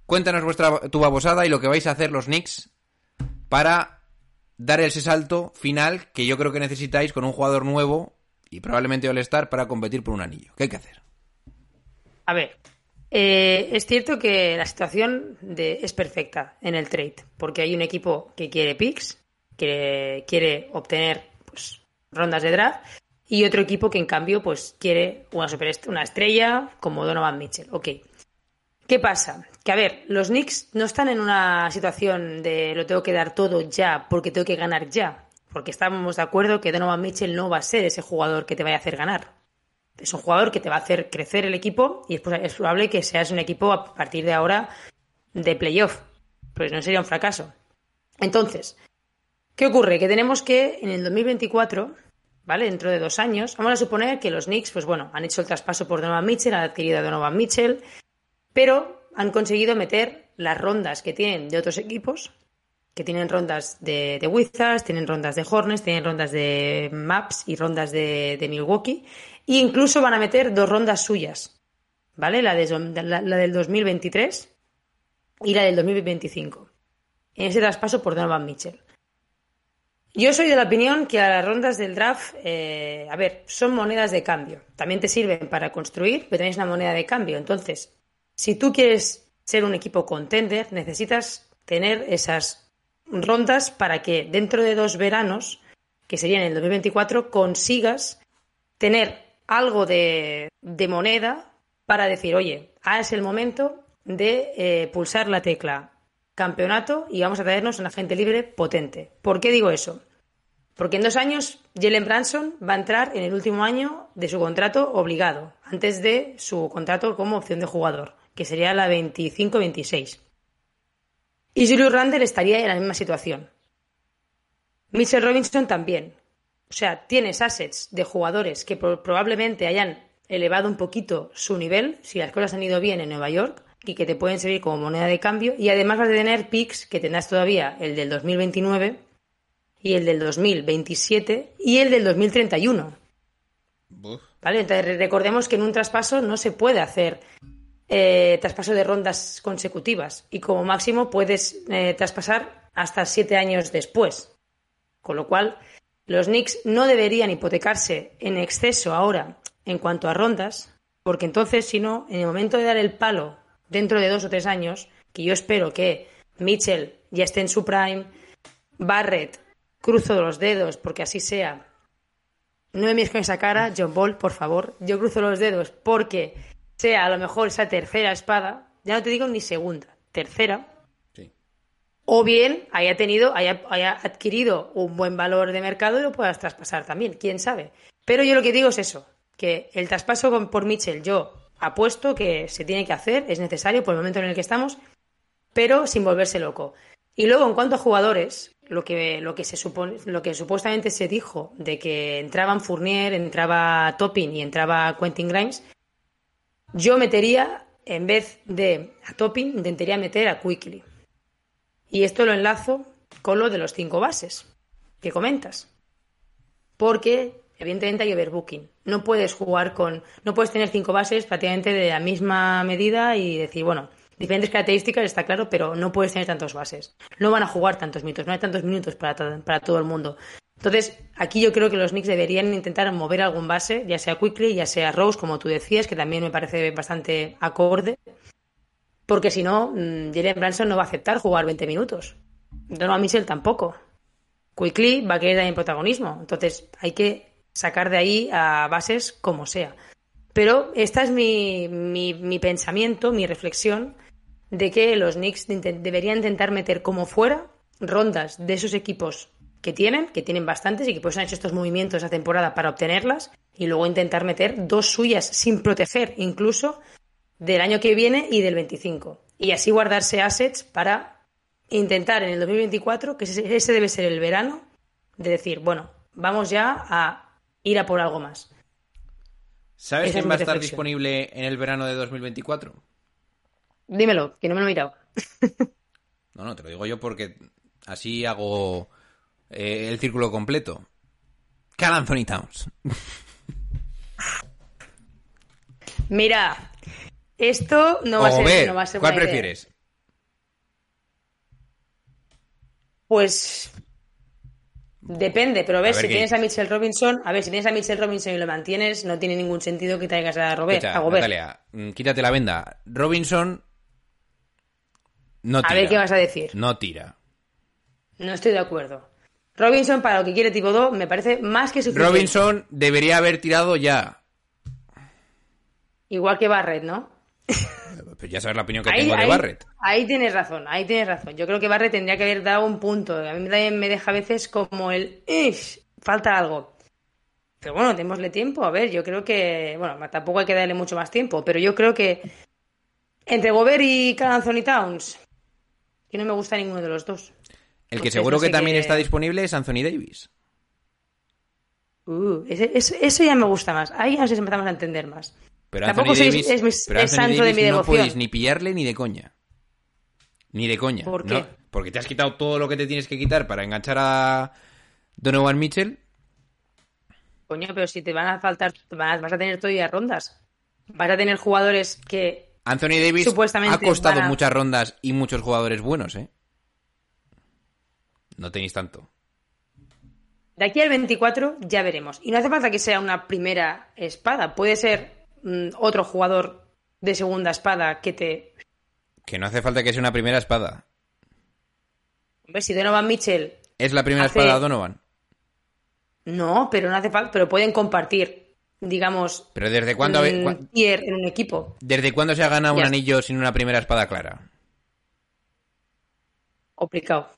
cuéntanos vuestra tu babosada y lo que vais a hacer los Knicks para dar ese salto final que yo creo que necesitáis con un jugador nuevo y probablemente All-Star para competir por un anillo. ¿Qué hay que hacer? A ver, eh, es cierto que la situación de- es perfecta en el trade, porque hay un equipo que quiere picks, que quiere obtener pues, rondas de draft, y otro equipo que en cambio pues quiere una, superest- una estrella como Donovan Mitchell. Ok. ¿Qué pasa? Que a ver, los Knicks no están en una situación de lo tengo que dar todo ya porque tengo que ganar ya. Porque estábamos de acuerdo que Donovan Mitchell no va a ser ese jugador que te vaya a hacer ganar es un jugador que te va a hacer crecer el equipo y es probable que seas un equipo a partir de ahora de playoff. Pues no sería un fracaso. Entonces, ¿qué ocurre? Que tenemos que en el 2024, ¿vale? Dentro de dos años, vamos a suponer que los Knicks, pues bueno, han hecho el traspaso por Donovan Mitchell, han adquirido a Donovan Mitchell, pero han conseguido meter las rondas que tienen de otros equipos, que tienen rondas de, Wizards, tienen rondas de Hornets, tienen rondas de Maps y rondas de, Milwaukee, e incluso van a meter dos rondas suyas, ¿vale? La, de, del 2023 y la del 2025, en ese traspaso por Donovan Mitchell. Yo soy de la opinión que a las rondas del draft, eh, a ver, son monedas de cambio. También te sirven para construir, pero es una moneda de cambio. Entonces, si tú quieres ser un equipo contender, necesitas tener esas rondas para que dentro de dos veranos, que serían en el 2024, consigas tener algo de, de moneda para decir, oye, ahora es el momento de eh, pulsar la tecla campeonato y vamos a traernos un agente libre potente. ¿Por qué digo eso? Porque en dos años Jalen Branson va a entrar en el último año de su contrato obligado, antes de su contrato como opción de jugador, que sería la 25-26. Y Julius Randle estaría en la misma situación. Mitchell Robinson también. O sea, tienes assets de jugadores que pro probablemente hayan elevado un poquito su nivel, si las cosas han ido bien en Nueva York, y que te pueden servir como moneda de cambio. Y además vas a tener picks que tendrás todavía el del 2029 y el del 2027 y el del 2031. ¿Vale? Entonces recordemos que en un traspaso no se puede hacer eh, traspaso de rondas consecutivas y como máximo puedes eh, traspasar hasta siete años después. Con lo cual, los Knicks no deberían hipotecarse en exceso ahora en cuanto a rondas, porque entonces, si no, en el momento de dar el palo dentro de dos o tres años, que yo espero que Mitchell ya esté en su prime, Barrett, cruzo los dedos porque así sea. No me mires con esa cara, John Ball, por favor. Yo cruzo los dedos porque sea a lo mejor esa tercera espada, ya no te digo ni segunda, tercera, Sí. o bien haya tenido, haya, haya adquirido un buen valor de mercado y lo puedas traspasar también, quién sabe. Pero yo lo que digo es eso, que el traspaso con- por Mitchell yo apuesto que se tiene que hacer, es necesario por el momento en el que estamos, pero sin volverse loco. Y luego, en cuanto a jugadores, lo que, lo que se supone, lo que supuestamente se dijo de que entraban Fournier, entraba Toppin y entraba Quentin Grimes, yo metería, en vez de a Toppin, intentaría meter a Quickly. Y esto lo enlazo con lo de los cinco bases que comentas. Porque, evidentemente, hay overbooking. No puedes jugar con. No puedes tener cinco bases prácticamente de la misma medida y decir, bueno, diferentes características, está claro, pero no puedes tener tantos bases. No van a jugar tantos minutos, no hay tantos minutos para, para todo el mundo. Entonces, aquí yo creo que los Knicks deberían intentar mover algún base, ya sea Quickly, ya sea Rose, como tú decías, que también me parece bastante acorde. Porque si no, mm, Jalen Branson no va a aceptar jugar 20 minutos. Donovan Mitchell tampoco. Quickly va a querer también protagonismo. Entonces hay que sacar de ahí a bases como sea. Pero esta es mi, mi, mi pensamiento, mi reflexión de que los Knicks deberían intentar meter como fuera rondas de esos equipos que tienen, que tienen bastantes y que pues han hecho estos movimientos esta temporada para obtenerlas y luego intentar meter dos suyas sin proteger incluso del año que viene y del 25. Y así guardarse assets para intentar en el 2024, que ese, debe ser el verano, de decir, bueno, vamos ya a ir a por algo más. ¿Sabes Esa quién va a estar reflexión. disponible en el verano de 2024? Dímelo, que no me lo he mirado. No, no, te lo digo yo porque así hago eh, el círculo completo. Cal Anthony Towns. Mira, esto no va, a ser, no va a ser ¿cuál buena idea. prefieres? Pues depende, pero a ver, A ver si qué tienes a. Mitchell Robinson, a ver, si tienes a Mitchell Robinson y lo mantienes, no tiene ningún sentido que traigas a Robert, Escucha, a Gobert. Natalia, mm, quítate la venda. Robinson no tira. A ver qué vas a decir. No tira. No estoy de acuerdo. Robinson, para lo que quiere tipo 2, me parece más que suficiente. Robinson debería haber tirado ya. Igual que Barrett, ¿no? Pues ya sabes la opinión que tengo de ahí, Barrett. ahí tienes razón, ahí tienes razón. Yo creo que Barrett tendría que haber dado un punto. A mí también me deja a veces como el... "Ish, falta algo. Pero bueno, démosle tiempo. A ver, yo creo que... Bueno, tampoco hay que darle mucho más tiempo, pero yo creo que entre Gobert y Carl Anthony Towns, que no me gusta ninguno de los dos. El que seguro que también está disponible es Anthony Davis. Uh, ese- ese- eso ya me gusta más. Ahí nos empezamos a entender más. Pero Tampoco Anthony sois- Davis, es mi- pero es Anthony santo de mi no podéis ni pillarle ni de coña. Ni de coña. ¿Por ¿no? qué? Porque te has quitado todo lo que te tienes que quitar para enganchar a Donovan Mitchell. Coño, pero si te van a faltar, vas a tener todavía rondas. Vas a tener jugadores que Anthony Davis Supuestamente ha costado a- muchas rondas y muchos jugadores buenos, ¿eh? No tenéis tanto. de aquí al 24 ya veremos. Y no hace falta que sea una primera espada. Puede ser mm, otro jugador de segunda espada que te... Que no hace falta que sea una primera espada. Hombre, si Donovan Mitchell... ¿Es la primera Hace- espada Donovan? No, pero no hace falta... Pero pueden compartir, digamos, Pero ¿desde cuándo, un tier en un equipo. ¿desde cuándo se ha ganado un anillo sin una primera espada clara? Complicado.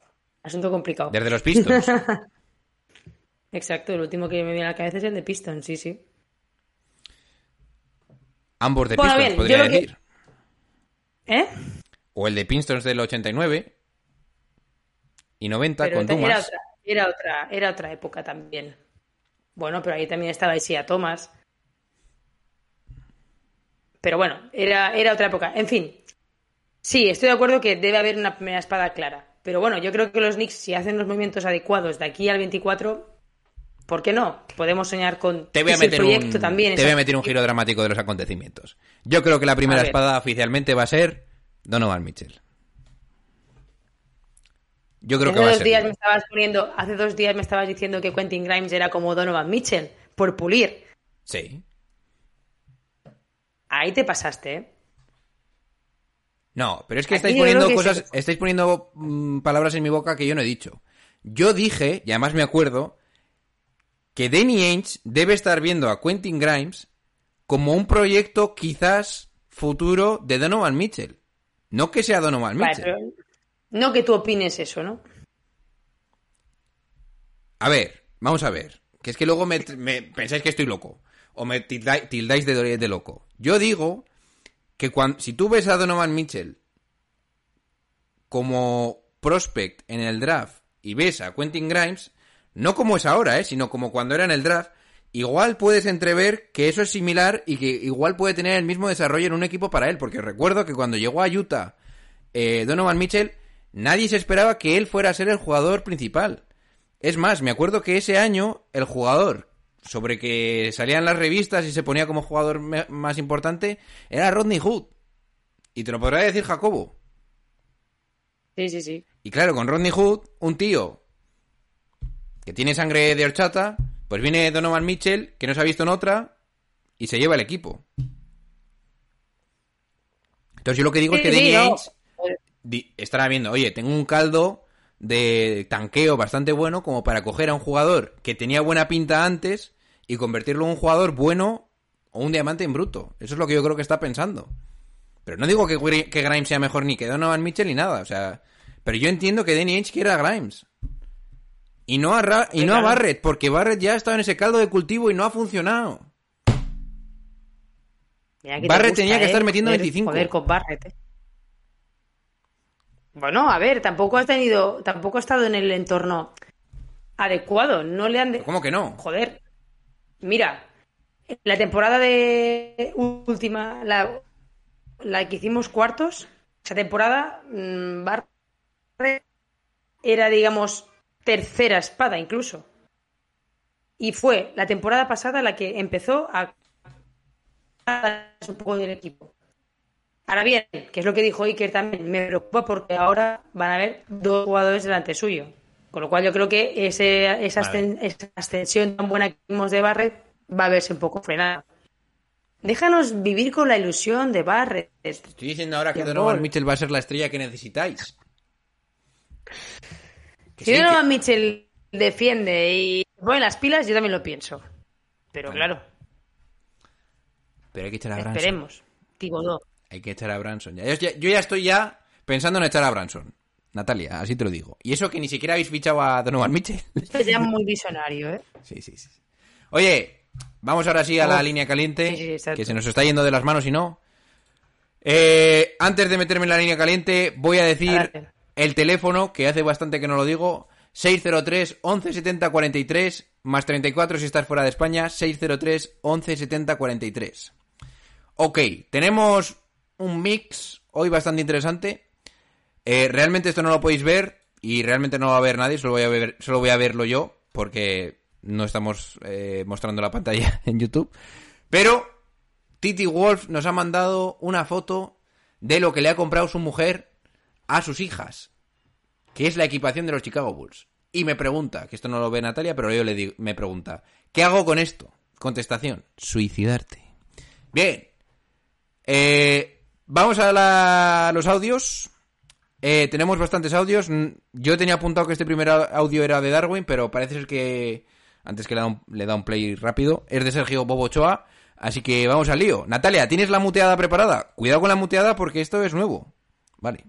Asunto complicado. Desde los Pistons. Exacto, el último que me viene a la cabeza es el de Piston, sí, sí. Ambos de Bueno, Pistons, bien, podría que- decir. ¿Eh? O el de Pistons del 89 y 90 Pero con ta- era Dumas. otra, era otra, era otra época también. Bueno, pero ahí también estaba Isia Thomas. Pero bueno, era, era otra época. En fin, sí, estoy de acuerdo que debe haber una primera espada clara. Pero bueno, yo creo que los Knicks, si hacen los movimientos adecuados de aquí al 24, ¿por qué no? Podemos soñar con Te voy a meter proyecto un, también te voy a meter un giro dramático de los acontecimientos. Yo creo que la primera A espada oficialmente va a ser Donovan Mitchell. Yo creo hace que va a dos ser. días me estabas poniendo, hace dos días me estabas diciendo que Quentin Grimes era como Donovan Mitchell, por pulir. Sí. Ahí te pasaste, ¿eh? No, pero es que Aquí estáis poniendo que cosas, estáis poniendo palabras en mi boca que yo no he dicho. Yo dije, y además me acuerdo, que Danny Ainge debe estar viendo a Quentin Grimes como un proyecto quizás futuro de Donovan Mitchell. No que sea Donovan Vale, Mitchell. pero no que tú opines eso, ¿no? A ver, vamos a ver. Que es que luego me, me pensáis que estoy loco. O me tildáis de, de loco. Yo digo que si tú ves a Donovan Mitchell como prospect en el draft y ves a Quentin Grimes, no como es ahora, ¿eh? sino como cuando era en el draft, igual puedes entrever que eso es similar y que igual puede tener el mismo desarrollo en un equipo para él. Porque recuerdo que cuando llegó a Utah eh, Donovan Mitchell, nadie se esperaba que él fuera a ser el jugador principal. Es más, me acuerdo que ese año el jugador sobre que salían las revistas y se ponía como jugador más importante era Rodney Hood. Y te lo podrá decir Jacobo. Sí, sí, sí. Y claro, con Rodney Hood, un tío que tiene sangre de horchata, pues viene Donovan Mitchell, que no se ha visto en otra, y se lleva el equipo. Entonces yo lo que digo es que Sí, Danny no. Estará viendo, oye, tengo un caldo de tanqueo bastante bueno como para coger a un jugador que tenía buena pinta antes y convertirlo en un jugador bueno o un diamante en bruto. Eso es lo que yo creo que está pensando. Pero no digo que, Gri- que Grimes sea mejor ni que Donovan Mitchell ni nada, o sea, pero yo entiendo que Danny Ainge quiera a Grimes. Y no a, Ra- y no a. Barrett, porque Barrett ya ha estado en ese caldo de cultivo y no ha funcionado. Mira que te Barrett gusta, tenía que ¿eh? estar metiendo Joder, 25. Joder, con Barrett. ¿eh? Bueno, a ver, tampoco ha tenido, tampoco ha estado en el entorno adecuado. No le han. de- ¿Cómo que no? Joder. Mira, la temporada de última, la, la que hicimos cuartos, esa temporada, mm, Barrett era, digamos, tercera espada incluso. Y fue la temporada pasada la que empezó a un poco del equipo. Ahora bien, que es lo que dijo Iker también, me preocupa porque ahora van a haber dos jugadores delante suyo. Con lo cual yo creo que ese, esa, Vale. ascen- esa ascensión tan buena que vimos de Barrett va a verse un poco frenada. Déjanos vivir con la ilusión de Barrett. Estoy diciendo ahora que Donovan. Mitchell va a ser la estrella que necesitáis. Que Si sí, Donovan que- Mitchell defiende y pone las pilas, yo también lo pienso. Pero claro, Pero hay que echar a Branson. esperemos. Tibodó. Hay que echar a Branson. Ya- Yo, ya- yo ya estoy ya pensando en echar a Branson. Natalia, así te lo digo. Y eso que ni siquiera habéis fichado a Donovan Mitchell. Esto es ya muy visionario, ¿eh? Sí, sí, sí. Oye, vamos ahora sí a la Oh. línea caliente, Sí, sí, que se nos está yendo de las manos y no. Eh, antes de meterme en la línea caliente, voy a decir Adelante. el teléfono, que hace bastante que no lo digo, 603 11 70 43, más 34 si estás fuera de España, 603 11 70 43. Ok, tenemos un mix hoy bastante interesante. Eh, realmente esto no lo podéis ver y realmente no va a ver nadie, solo voy a, ver, solo voy a verlo yo porque no estamos eh, mostrando la pantalla en YouTube. Pero Titi Wolf nos ha mandado una foto de lo que le ha comprado su mujer a sus hijas, que es la equipación de los Chicago Bulls. Y me pregunta, que esto no lo ve Natalia, pero yo le digo, me pregunta, ¿qué hago con esto? Contestación, suicidarte. Bien, eh, vamos a los audios. Eh, tenemos bastantes audios. Yo tenía apuntado que este primer au- audio era de Darwin, pero parece ser que antes que le da un, le da un play rápido, es de Sergio Bobo Ochoa. Así que vamos al lío. Natalia, ¿tienes la muteada preparada? Cuidado con la muteada porque esto es nuevo. Vale.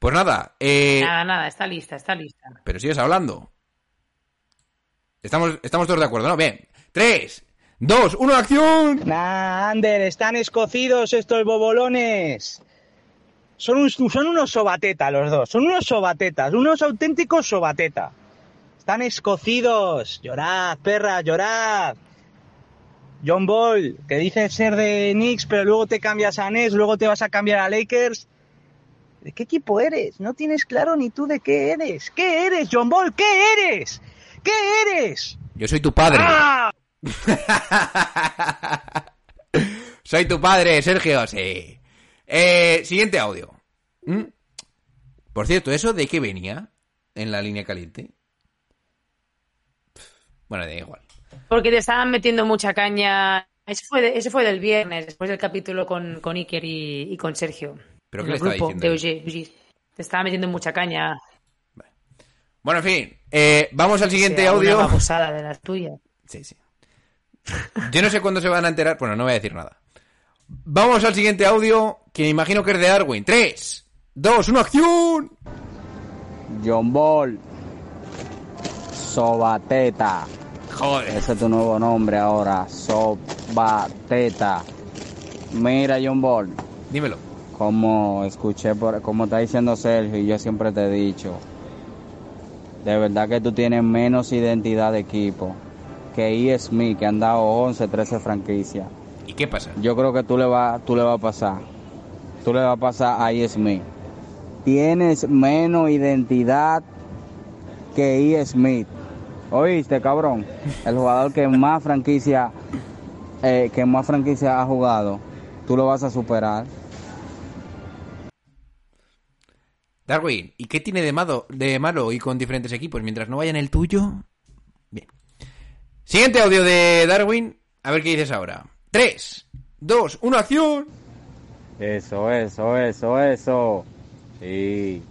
Pues nada, eh, Nada, nada, está lista, está lista. pero sigues hablando. Estamos, estamos todos de acuerdo, ¿no? Bien. Tres, dos, uno, acción. Nah, Ander, están escocidos estos bobolones. Son, un- son unos sobatetas los dos, son unos sobatetas, unos auténticos sobateta. Están escocidos. Llorad, perra, llorad. John Ball, que dices ser de Knicks, pero luego te cambias a Nets, luego te vas a cambiar a Lakers. ¿De qué equipo eres? No tienes claro ni tú de qué eres. ¿Qué eres, John Ball? ¿Qué eres? ¿Qué eres? Yo soy tu padre. ¡Ah! Soy tu padre, Sergio, sí. Eh, siguiente audio. ¿Mm? Por cierto, ¿eso de qué venía en la línea caliente? Bueno, da igual. Porque te estaban metiendo mucha caña. Ese fue, de- ese fue del viernes, después del capítulo con, con Iker y, y con Sergio. ¿Pero qué le estaba grupo diciendo de OG. Te estaba metiendo mucha caña. Bueno, en fin. eh, vamos al siguiente Sea, audio. Una de las tuyas. Sí, sí. Yo no sé cuándo se van a enterar. Bueno, no voy a decir nada. Vamos al siguiente audio que me imagino que es de Darwin. ¡Tres! ¡Dos! ¡Una acción! John Ball. Sobateta. Joder. Ese es tu nuevo nombre ahora. Sobateta. Mira, John Ball. Dímelo. Como escuché, por, como está diciendo Sergio, y yo siempre te he dicho, de verdad que tú tienes menos identidad de equipo que E. Smith, que han dado 11, 13 franquicias. ¿Y qué pasa? Yo creo que tú le vas tú le va a pasar. Tú le vas a pasar a E. Smith. Tienes menos identidad que E. Smith. ¿Oíste, cabrón? El jugador que más franquicia eh, que más franquicia ha jugado, tú lo vas a superar. Darwin, ¿y qué tiene de malo, de malo y con diferentes equipos? Mientras no vaya en el tuyo. Bien. Siguiente audio de Darwin. A ver qué dices ahora. 3, 2, 1, acción. Eso, eso, eso, eso. Sí.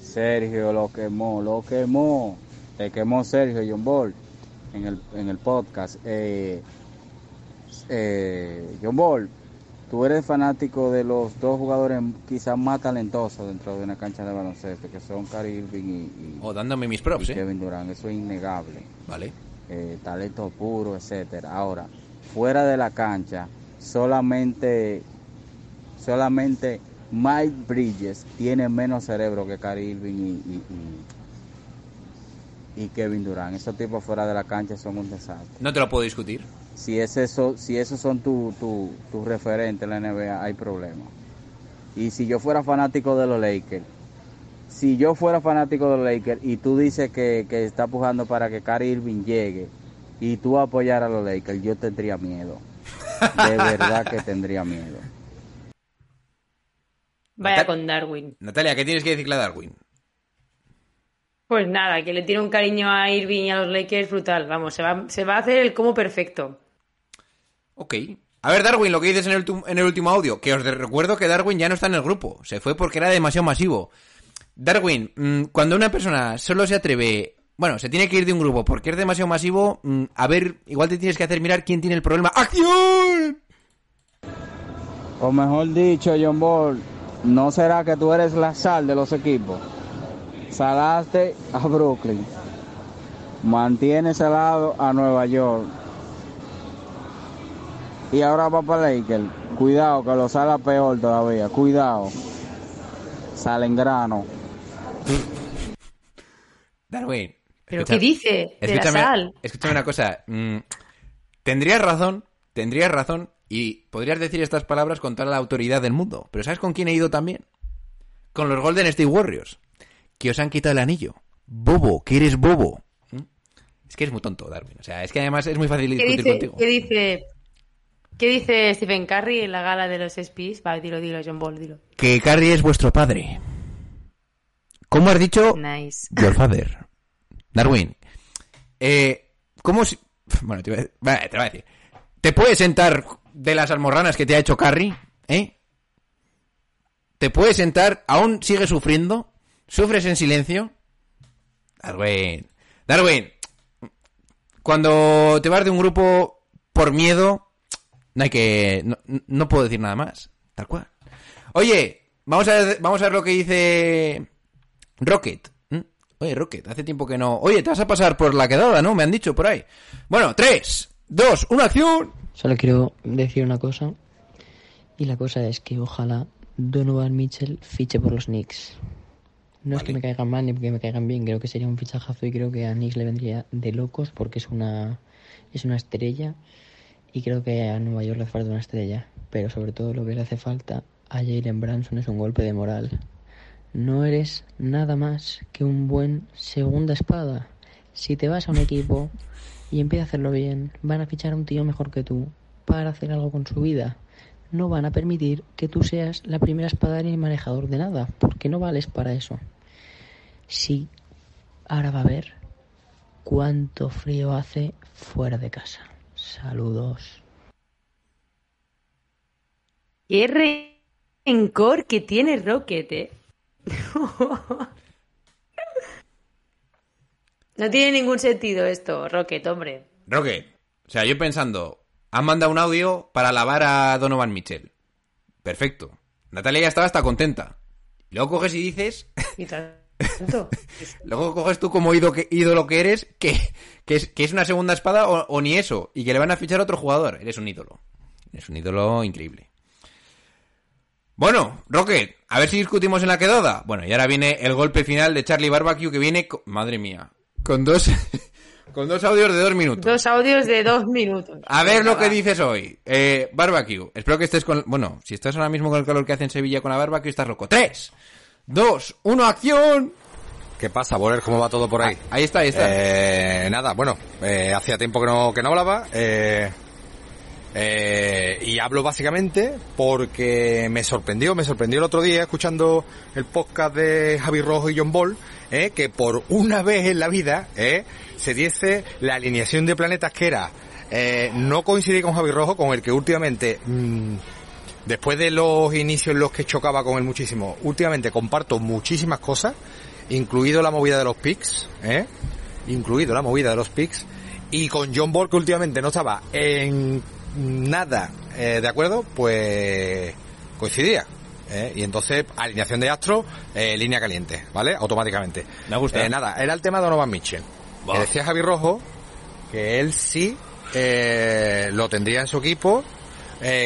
Sergio lo quemó, lo quemó. Te quemó Sergio John Ball en el, en el podcast. Eh, eh, John Ball, tú eres fanático de los dos jugadores quizás más talentosos dentro de una cancha de baloncesto, que son Irving y, y- O dándome mis y props, ¿eh? Kevin Durant. Eso es innegable. Vale. eh, talento puro, etcétera. Ahora, fuera de la cancha, solamente, solamente Mike Bridges tiene menos cerebro que Kyrie Irving y, y- y- y Kevin Durant. Esos tipos fuera de la cancha son un desastre. No te lo puedo discutir. Si es eso, si esos son tus tu, tu referentes en la NBA, hay problema. Y si yo fuera fanático de los Lakers, si yo fuera fanático de los Lakers y tú dices que, que está pujando para que Kyrie Irving llegue y tú apoyar a los Lakers, yo tendría miedo. De verdad que tendría miedo. Vaya con Darwin. Natalia, ¿qué tienes que decirle a Darwin? Pues nada, que le tiene un cariño a Irving y a los Lakers brutal. Vamos, se va, se va a hacer el como perfecto. Ok. A ver, Darwin, lo que dices en el, en el último audio. Que os recuerdo que Darwin ya no está en el grupo. Se fue porque era demasiado masivo. Darwin, mm, cuando una persona solo se atreve... Bueno, se tiene que ir de un grupo porque es demasiado masivo. mm, a ver, igual te tienes que hacer mirar quién tiene el problema. ¡Acción! O mejor dicho, John Ball, ¿no será que tú eres la sal de los equipos? Salaste a Brooklyn, mantienes salado a Nueva York y ahora va para Lakers. Cuidado que lo sala peor todavía, cuidado. Sale en grano. Darwin. ¿Pero qué dice? De la Escúchame, sal. escúchame una cosa. mm, tendrías razón, tendrías razón y podrías decir estas palabras con toda la autoridad del mundo. Pero ¿sabes con quién he ido también? Con los Golden State Warriors, que os han quitado el anillo. Bobo, que eres bobo. ¿Mm? Es que es muy tonto, Darwin. O sea, es que además es muy fácil ¿Qué discutir dice, contigo. ¿Qué dice? ¿Qué dice Stephen Curry en la gala de los ESPYs? Va, dilo, dilo, John Ball, dilo. Que Carrie es vuestro padre. ¿Cómo has dicho? Nice. Your father. Darwin. Eh, ¿Cómo si... Bueno, te voy, a... te decir. ¿Te puedes sentar de las almorranas que te ha hecho Carrie? ¿Eh? ¿Te puedes sentar? ¿Aún sigues sufriendo? ¿Sufres en silencio? Darwin. Darwin. Cuando te vas de un grupo por miedo, no hay que... No, no puedo decir nada más. Tal cual. Oye, vamos a vamos a ver lo que dice Rocket. Oye, Rocket, hace tiempo que no. Oye, te vas a pasar por la quedada, ¿no? Me han dicho por ahí. Bueno, tres, dos, una acción. Solo quiero decir una cosa. Y la cosa es que ojalá Donovan Mitchell fiche por los Knicks. No es que me caigan mal ni que me caigan bien, creo que sería un fichajazo y creo que a Knicks le vendría de locos porque es una es una estrella y creo que a Nueva York le hace falta una estrella, pero sobre todo lo que le hace falta a Jalen Branson es un golpe de moral. No eres nada más que un buen segunda espada. Si te vas a un equipo y empieza a hacerlo bien, van a fichar a un tío mejor que tú para hacer algo con su vida. No van a permitir que tú seas la primera espada ni el manejador de nada, porque no vales para eso. Sí, ahora va a ver cuánto frío hace fuera de casa. Saludos. Qué rencor que tiene Rocket, eh. no tiene ningún sentido esto, Rocket, hombre. Rocket, o sea, yo pensando, han mandado un audio para alabar a Donovan Mitchell. Perfecto. Natalia ya estaba hasta contenta. Luego coges y dices, Y tanto. luego coges tú como ídolo que, ídolo que eres, que, que, es, que es una segunda espada o, o ni eso, y que le van a fichar a otro jugador. Eres un ídolo. Eres un ídolo increíble. Bueno, Rocket, a ver si discutimos en la quedada. Bueno, y ahora viene el golpe final de Charlie Barbecue que viene, co- madre mía, con dos, con dos audios de dos minutos. Dos audios de dos minutos. A ver Venga, lo que va. dices hoy. Eh, barbecue. Espero que estés con... Bueno, si estás ahora mismo con el calor que hace en Sevilla con la barbecue, estás loco. Tres, dos, uno, acción. ¿Qué pasa, Boler? ¿Cómo va todo por ahí? Ahí está, ahí está. Eh, nada, bueno, eh, hacía tiempo que no, que no hablaba. eh, eh, y hablo básicamente porque me sorprendió, me sorprendió el otro día escuchando el podcast de Javi Rojo y John Ball, eh, que por una vez en la vida eh, se diese la alineación de planetas que era no coincidí con Javi Rojo, con el que últimamente, mm, después de los inicios en los que chocaba con él muchísimo, últimamente comparto muchísimas cosas, incluido la movida de los pics, incluido la movida de los pics, y con John Ball que últimamente no estaba en nada eh, de acuerdo, pues coincidía. ¿eh? Y entonces, alineación de Astro, eh, línea caliente, ¿vale? Automáticamente. Me gusta. Eh, nada, era el tema de Donovan Mitchell. Que decía Javi Rojo que él sí lo tendría en su equipo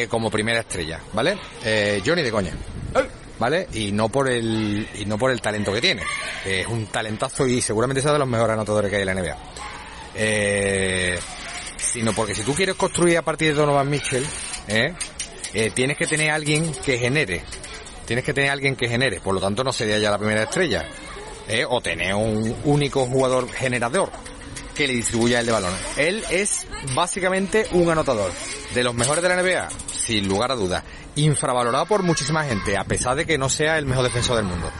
como primera estrella, ¿vale? Johnny de coña. ¿Vale? Y no por el y no por el talento que tiene, es un talentazo y seguramente sea de los mejores anotadores que hay en la NBA. Sino porque si tú quieres construir a partir de Donovan Mitchell, ¿eh? Eh, tienes que tener alguien que genere. Tienes que tener alguien que genere. Por lo tanto, no sería ya la primera estrella. ¿eh? O tener un único jugador generador que le distribuya el de balón. Él es básicamente un anotador. De los mejores de la NBA, sin lugar a dudas. Infravalorado por muchísima gente, a pesar de que no sea el mejor defensor del mundo.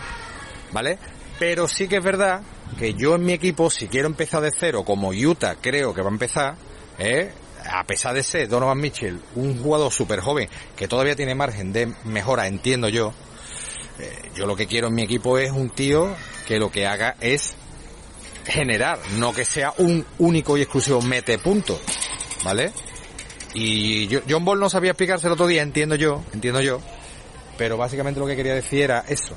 ¿Vale? Pero sí que es verdad que yo en mi equipo, si quiero empezar de cero, como Utah creo que va a empezar, ¿eh? a pesar de ser Donovan Mitchell un jugador súper joven que todavía tiene margen de mejora, entiendo yo, eh, yo lo que quiero en mi equipo es un tío que lo que haga es generar, no que sea un único y exclusivo mete punto, ¿vale? Y John Ball no sabía explicarse el otro día, entiendo yo, entiendo yo, pero básicamente lo que quería decir era eso.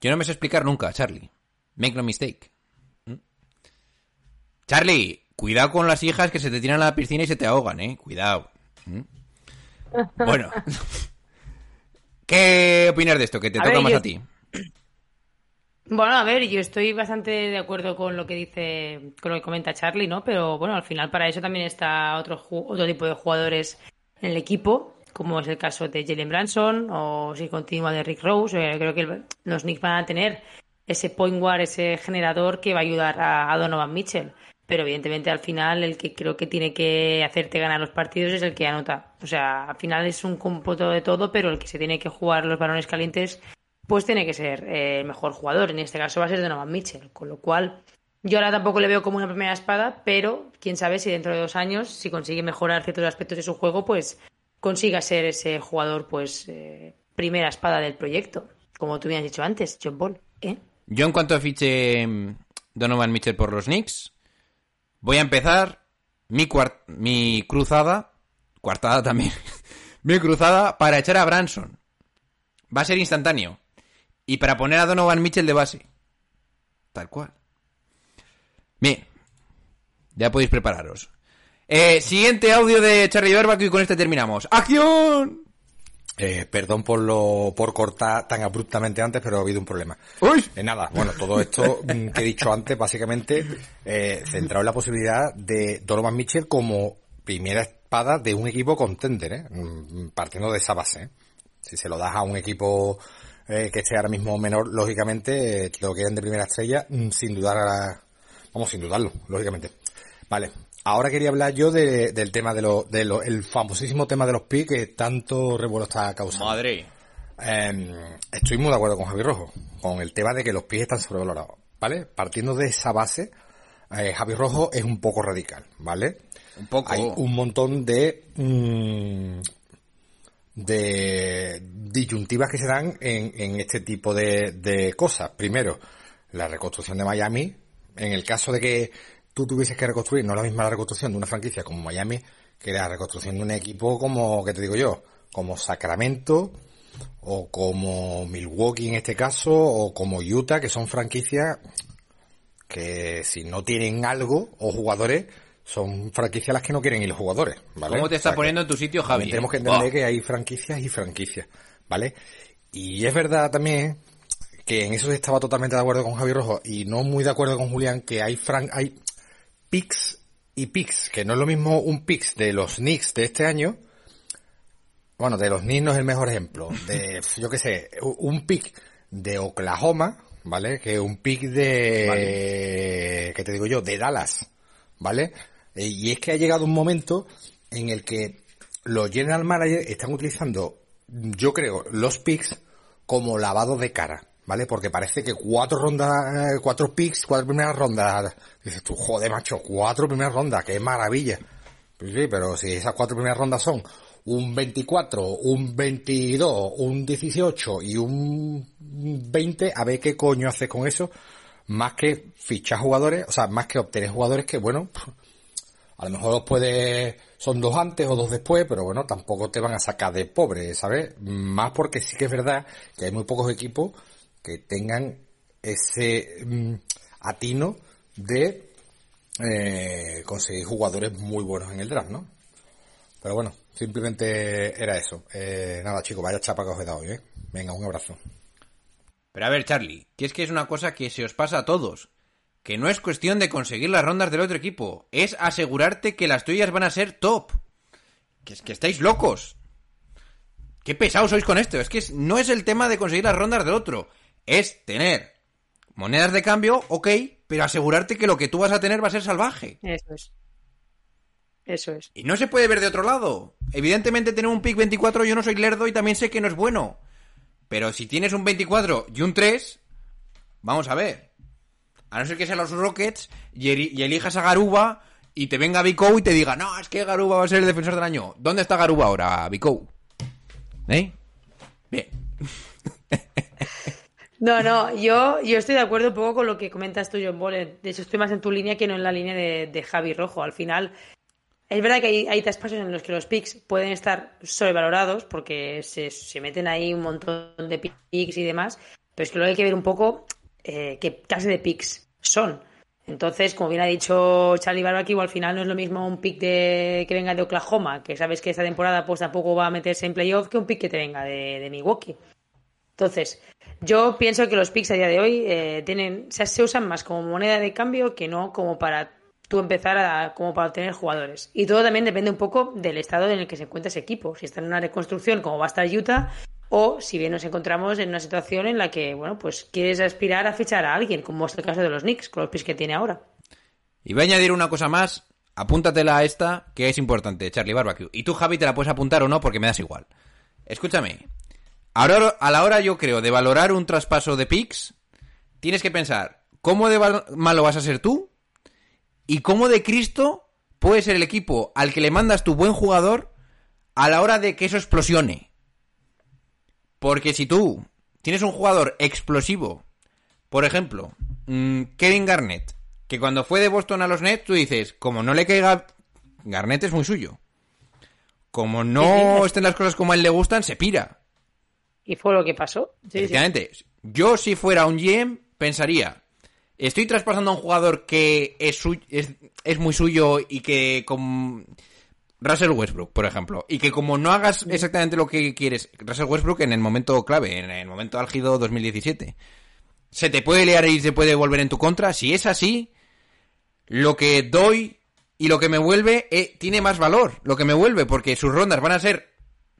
Yo no me sé explicar nunca, Charlie. Make no mistake. Charlie, cuidado con las hijas que se te tiran a la piscina y se te ahogan, eh. Cuidado. ¿Mm? Bueno. ¿Qué opinas de esto? Que te A toca ver, más yo- a ti. Bueno, a ver, yo estoy bastante de acuerdo con lo que dice, con lo que comenta Charlie, ¿no? Pero bueno, al final para eso también está otro, otro tipo de jugadores en el equipo, como es el caso de Jalen Branson o si continúa de Rick Rose. Creo que el- los Knicks van a tener ese point guard, ese generador que va a ayudar a, a Donovan Mitchell. Pero evidentemente al final el que creo que tiene que hacerte ganar los partidos es el que anota. O sea, al final es un cómputo de todo, pero el que se tiene que jugar los balones calientes pues tiene que ser eh, el mejor jugador. En este caso va a ser Donovan Mitchell. Con lo cual, yo ahora tampoco le veo como una primera espada, pero quién sabe si dentro de dos años, si consigue mejorar ciertos aspectos de su juego, pues consiga ser ese jugador, pues, eh, primera espada del proyecto. Como tú me dicho antes, John Ball. ¿eh? Yo en cuanto fiche mm, Donovan Mitchell por los Knicks, voy a empezar mi, mi cruzada, cuartada también, mi cruzada para echar a Branson. Va a ser instantáneo. Y para poner a Donovan Mitchell de base. Tal cual. Bien. Ya podéis prepararos. Eh, siguiente audio de Charlie Barbecue y con este terminamos. ¡Acción! Eh, perdón por lo por cortar tan abruptamente antes, pero ha habido un problema. ¡Uy! Eh, nada, bueno, todo esto mm, que he dicho antes, básicamente, eh, centrado en la posibilidad de Donovan Mitchell como primera espada de un equipo contender, ¿eh? Mm, partiendo de esa base. ¿eh? Si se lo das a un equipo eh, que esté ahora mismo menor, lógicamente, eh, lo quieren de primera estrella, mm, sin dudar, a- vamos, sin dudarlo, lógicamente. Vale. Ahora quería hablar yo de- del tema de lo, de lo, el famosísimo tema de los PIs que tanto revuelo está causando. Madre. Eh, estoy muy de acuerdo con Javi Rojo, con el tema de que los pies están sobrevalorados, ¿vale? Partiendo de esa base, eh, Javi Rojo es un poco radical, ¿vale? Un poco. Hay un montón de mm, de disyuntivas que se dan en, en este tipo de, de cosas. Primero, la reconstrucción de Miami, en el caso de que tú tuvieses que reconstruir, no la misma la reconstrucción de una franquicia como Miami, que la reconstrucción de un equipo como, ¿qué te digo yo? Como Sacramento, o como Milwaukee en este caso, o como Utah, que son franquicias que si no tienen algo o jugadores, son franquicias las que no quieren ir los jugadores, ¿vale? ¿Cómo te O está sea que poniendo en tu sitio, Javi? Tenemos que entender que hay franquicias y franquicias, ¿vale? Y es verdad también que en eso estaba totalmente de acuerdo con Javi Rojo y no muy de acuerdo con Julián que hay fran hay picks y picks, que no es lo mismo un picks de los Knicks de este año. Bueno, de los Knicks no es el mejor ejemplo. De, yo qué sé, un pick de Oklahoma, ¿vale? Que un pick de, ¿qué te digo yo? De Dallas, ¿vale? Eh, Y es que ha llegado un momento en el que los general managers están utilizando, yo creo, los picks como lavado de cara, ¿vale? Porque parece que cuatro rondas, eh, cuatro picks, cuatro primeras rondas, dices tú, joder, macho, cuatro primeras rondas, qué maravilla. Pues sí, pero si esas cuatro primeras rondas son un 24, un 22, un 18 y un 20, a ver qué coño haces con eso, más que fichar jugadores, o sea, más que obtener jugadores que, bueno, a lo mejor los puedes, son dos antes o dos después, pero bueno, tampoco te van a sacar de pobre, ¿sabes? Más porque sí que es verdad que hay muy pocos equipos que tengan ese mm, atino de eh, conseguir jugadores muy buenos en el draft, ¿no? Pero bueno, simplemente era eso. Eh, nada, chicos, vaya chapa que os he dado hoy, ¿eh? Venga, un abrazo. Pero a ver, Charlie, que es que es una cosa que se os pasa a todos. Que no es cuestión de conseguir las rondas del otro equipo. Es asegurarte que las tuyas van a ser top. Que es que estáis locos. Qué pesados sois con esto. Es que no es el tema de conseguir las rondas del otro. Es tener monedas de cambio, ok, pero asegurarte que lo que tú vas a tener va a ser salvaje. Eso es. Eso es. Y no se puede ver de otro lado. Evidentemente tener un pick 24 yo no soy lerdo y también sé que no es bueno. Pero si tienes un 24 y un 3, vamos a ver. A no ser que sean los Rockets y, elijas a Garuba y te venga Bicou y te diga, no, es que Garuba va a ser el defensor del año. ¿Dónde está Garuba ahora, Bicou? ¿Eh? Bien. No, no, yo, yo estoy de acuerdo un poco con lo que comentas tú, John Bolen. De hecho, estoy más en tu línea que no en la línea de, Javi Rojo. Al final, es verdad que hay, hay traspasos en los que los picks pueden estar sobrevalorados porque se, se meten ahí un montón de picks y demás, pero es que luego hay que ver un poco eh, qué clase de picks son. Entonces, como bien ha dicho Charlie Barbecue, al final no es lo mismo un pick de, que venga de Oklahoma, que sabes que esta temporada pues tampoco va a meterse en playoff, que un pick que te venga de, de Milwaukee. Entonces, yo pienso que los picks a día de hoy eh, tienen, se, usan más como moneda de cambio que no como para tú empezar a, como para obtener jugadores. Y todo también depende un poco del estado en el que se encuentra ese equipo. Si está en una reconstrucción como va a estar Utah, o si bien nos encontramos en una situación en la que, bueno, pues quieres aspirar a fichar a alguien, como es el caso de los Knicks, con los picks que tiene ahora. Y voy a añadir una cosa más. Apúntatela a esta, que es importante, Charlie Barbecue. Y tú, Javi, te la puedes apuntar o no, porque me das igual. Escúchame. Ahora, a la hora, yo creo, de valorar un traspaso de picks, tienes que pensar cómo de malo vas a ser tú y cómo de Cristo puede ser el equipo al que le mandas tu buen jugador a la hora de que eso explosione. Porque si tú tienes un jugador explosivo, por ejemplo, mm, Kevin Garnett, que cuando fue de Boston a los Nets, tú dices, como no le caiga, Garnett es muy suyo. Como no estén las cosas como a él le gustan, se pira. Y fue lo que pasó. Sí, sí. Efectivamente. Yo, si fuera un GM, pensaría, estoy traspasando a un jugador que es, su- es, es muy suyo y que con Russell Westbrook, por ejemplo, y que como no hagas exactamente lo que quieres, Russell Westbrook en el momento clave, en el momento álgido 2017, se te puede liar y se puede volver en tu contra. Si es así, lo que doy y lo que me vuelve eh, tiene más valor. Lo que me vuelve, porque sus rondas van a ser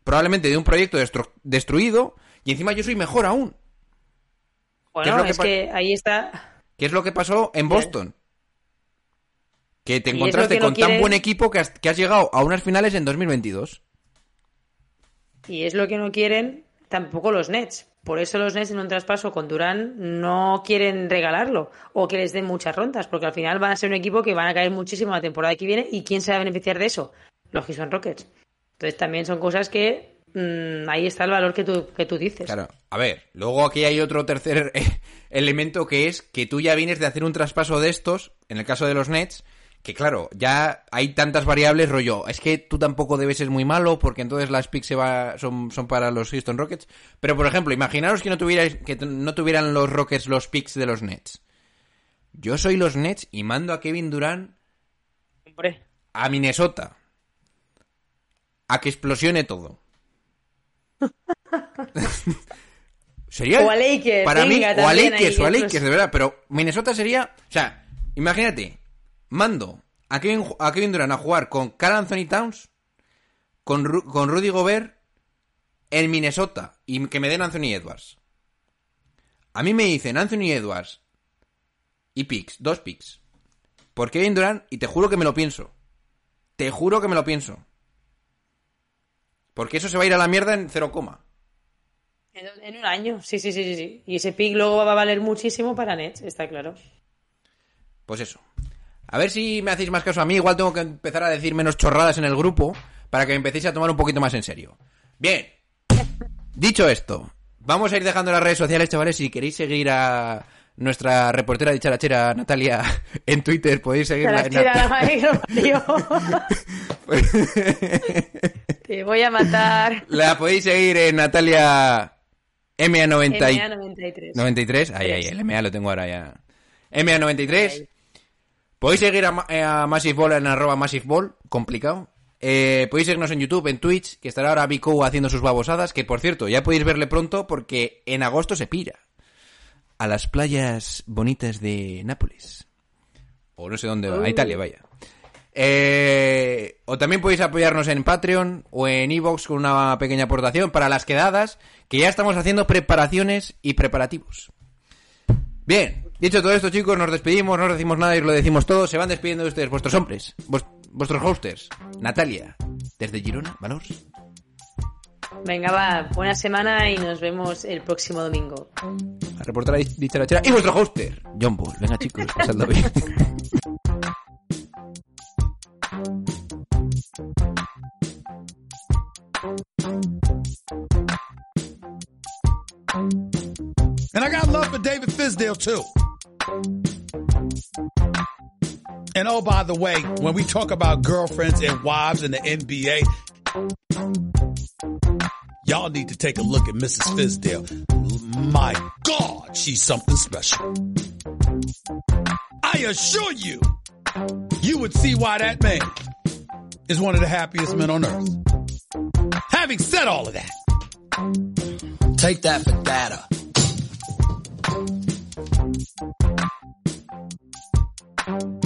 probablemente de un proyecto destru- destruido y encima yo soy mejor aún. ¿Qué es Bueno, lo que es que ahí está. ¿Qué es lo que pasó en Boston? Que te encontraste no con tan buen equipo que has, que has llegado a unas finales en 2022. Y es lo que no quieren tampoco los Nets. Por eso los Nets en un traspaso con Durán no quieren regalarlo o que les den muchas rondas, porque al final van a ser un equipo que van a caer muchísimo la temporada que viene y quién se va a beneficiar de eso? Los Houston Rockets. Entonces también son cosas que mm, ahí está el valor que tú, que tú dices. Claro, a ver, luego aquí hay otro tercer elemento que es que tú ya vienes de hacer un traspaso de estos, en el caso de los Nets, que claro, ya hay tantas variables, rollo, es que tú tampoco debes ser muy malo porque entonces las picks se va, son, son para los Houston Rockets. Pero por ejemplo, imaginaros que no, tuvierais, que no tuvieran los Rockets los picks de los Nets. Yo soy los Nets y mando a Kevin Durant Hombre. a Minnesota. A que explosione todo. sería O a Lakers, para mí o a Lakers o a Lakers de verdad pero Minnesota sería o sea imagínate mando a Kevin, a Kevin Durant a jugar con Carl Anthony Towns con, Ru- con Rudy Gobert en Minnesota y que me den Anthony Edwards. A mí me dicen Anthony Edwards y picks dos picks por Kevin Durant y te juro que me lo pienso. Te juro que me lo pienso porque eso se va a ir a la mierda en cero coma En, en un año, sí, sí, sí, sí, sí. Y ese pick luego va a valer muchísimo para Nets, está claro. Pues eso. A ver si me hacéis más caso a mí. Igual tengo que empezar a decir menos chorradas en el grupo para que me empecéis a tomar un poquito más en serio. Bien. Dicho esto, vamos a ir dejando las redes sociales, chavales. Si queréis seguir a nuestra reportera de Charachera, Natalia, en Twitter, podéis seguirla en Nat- parió. Te voy a matar. La podéis seguir en Natalia MA90 y- MA93. 93, ahí, ahí, el MA lo tengo ahora ya. MA93. Podéis seguir a, eh, a Massive Ball en arroba Massive Ball, complicado. Eh, podéis seguirnos en YouTube, en Twitch, que estará ahora Vico haciendo sus babosadas, que por cierto, ya podéis verle pronto porque en agosto se pira. A las playas bonitas de Nápoles. O no sé dónde va, a Italia, vaya. Eh, o también podéis apoyarnos en Patreon o en Evox con una pequeña aportación para las quedadas, que ya estamos haciendo preparaciones y preparativos. Bien, dicho todo esto, chicos, nos despedimos, no os decimos nada y os lo decimos todo. Se van despidiendo de ustedes, vuestros hombres, vos- vuestros hosters. Natalia, desde Girona, Valors. Venga, va, buena semana y nos vemos el próximo domingo. La reportera dicharachera y vuestro hoster, John Bull. Venga, chicos, pasadlo bien. And I got love for David Fisdale too. And oh, by the way, when we talk about girlfriends and wives in the NBA, y'all need to take a look at Mrs. Fisdale. My God, she's something special. I assure you, you would see why that man is one of the happiest men on earth. Having said all of that, take that for data. ¿No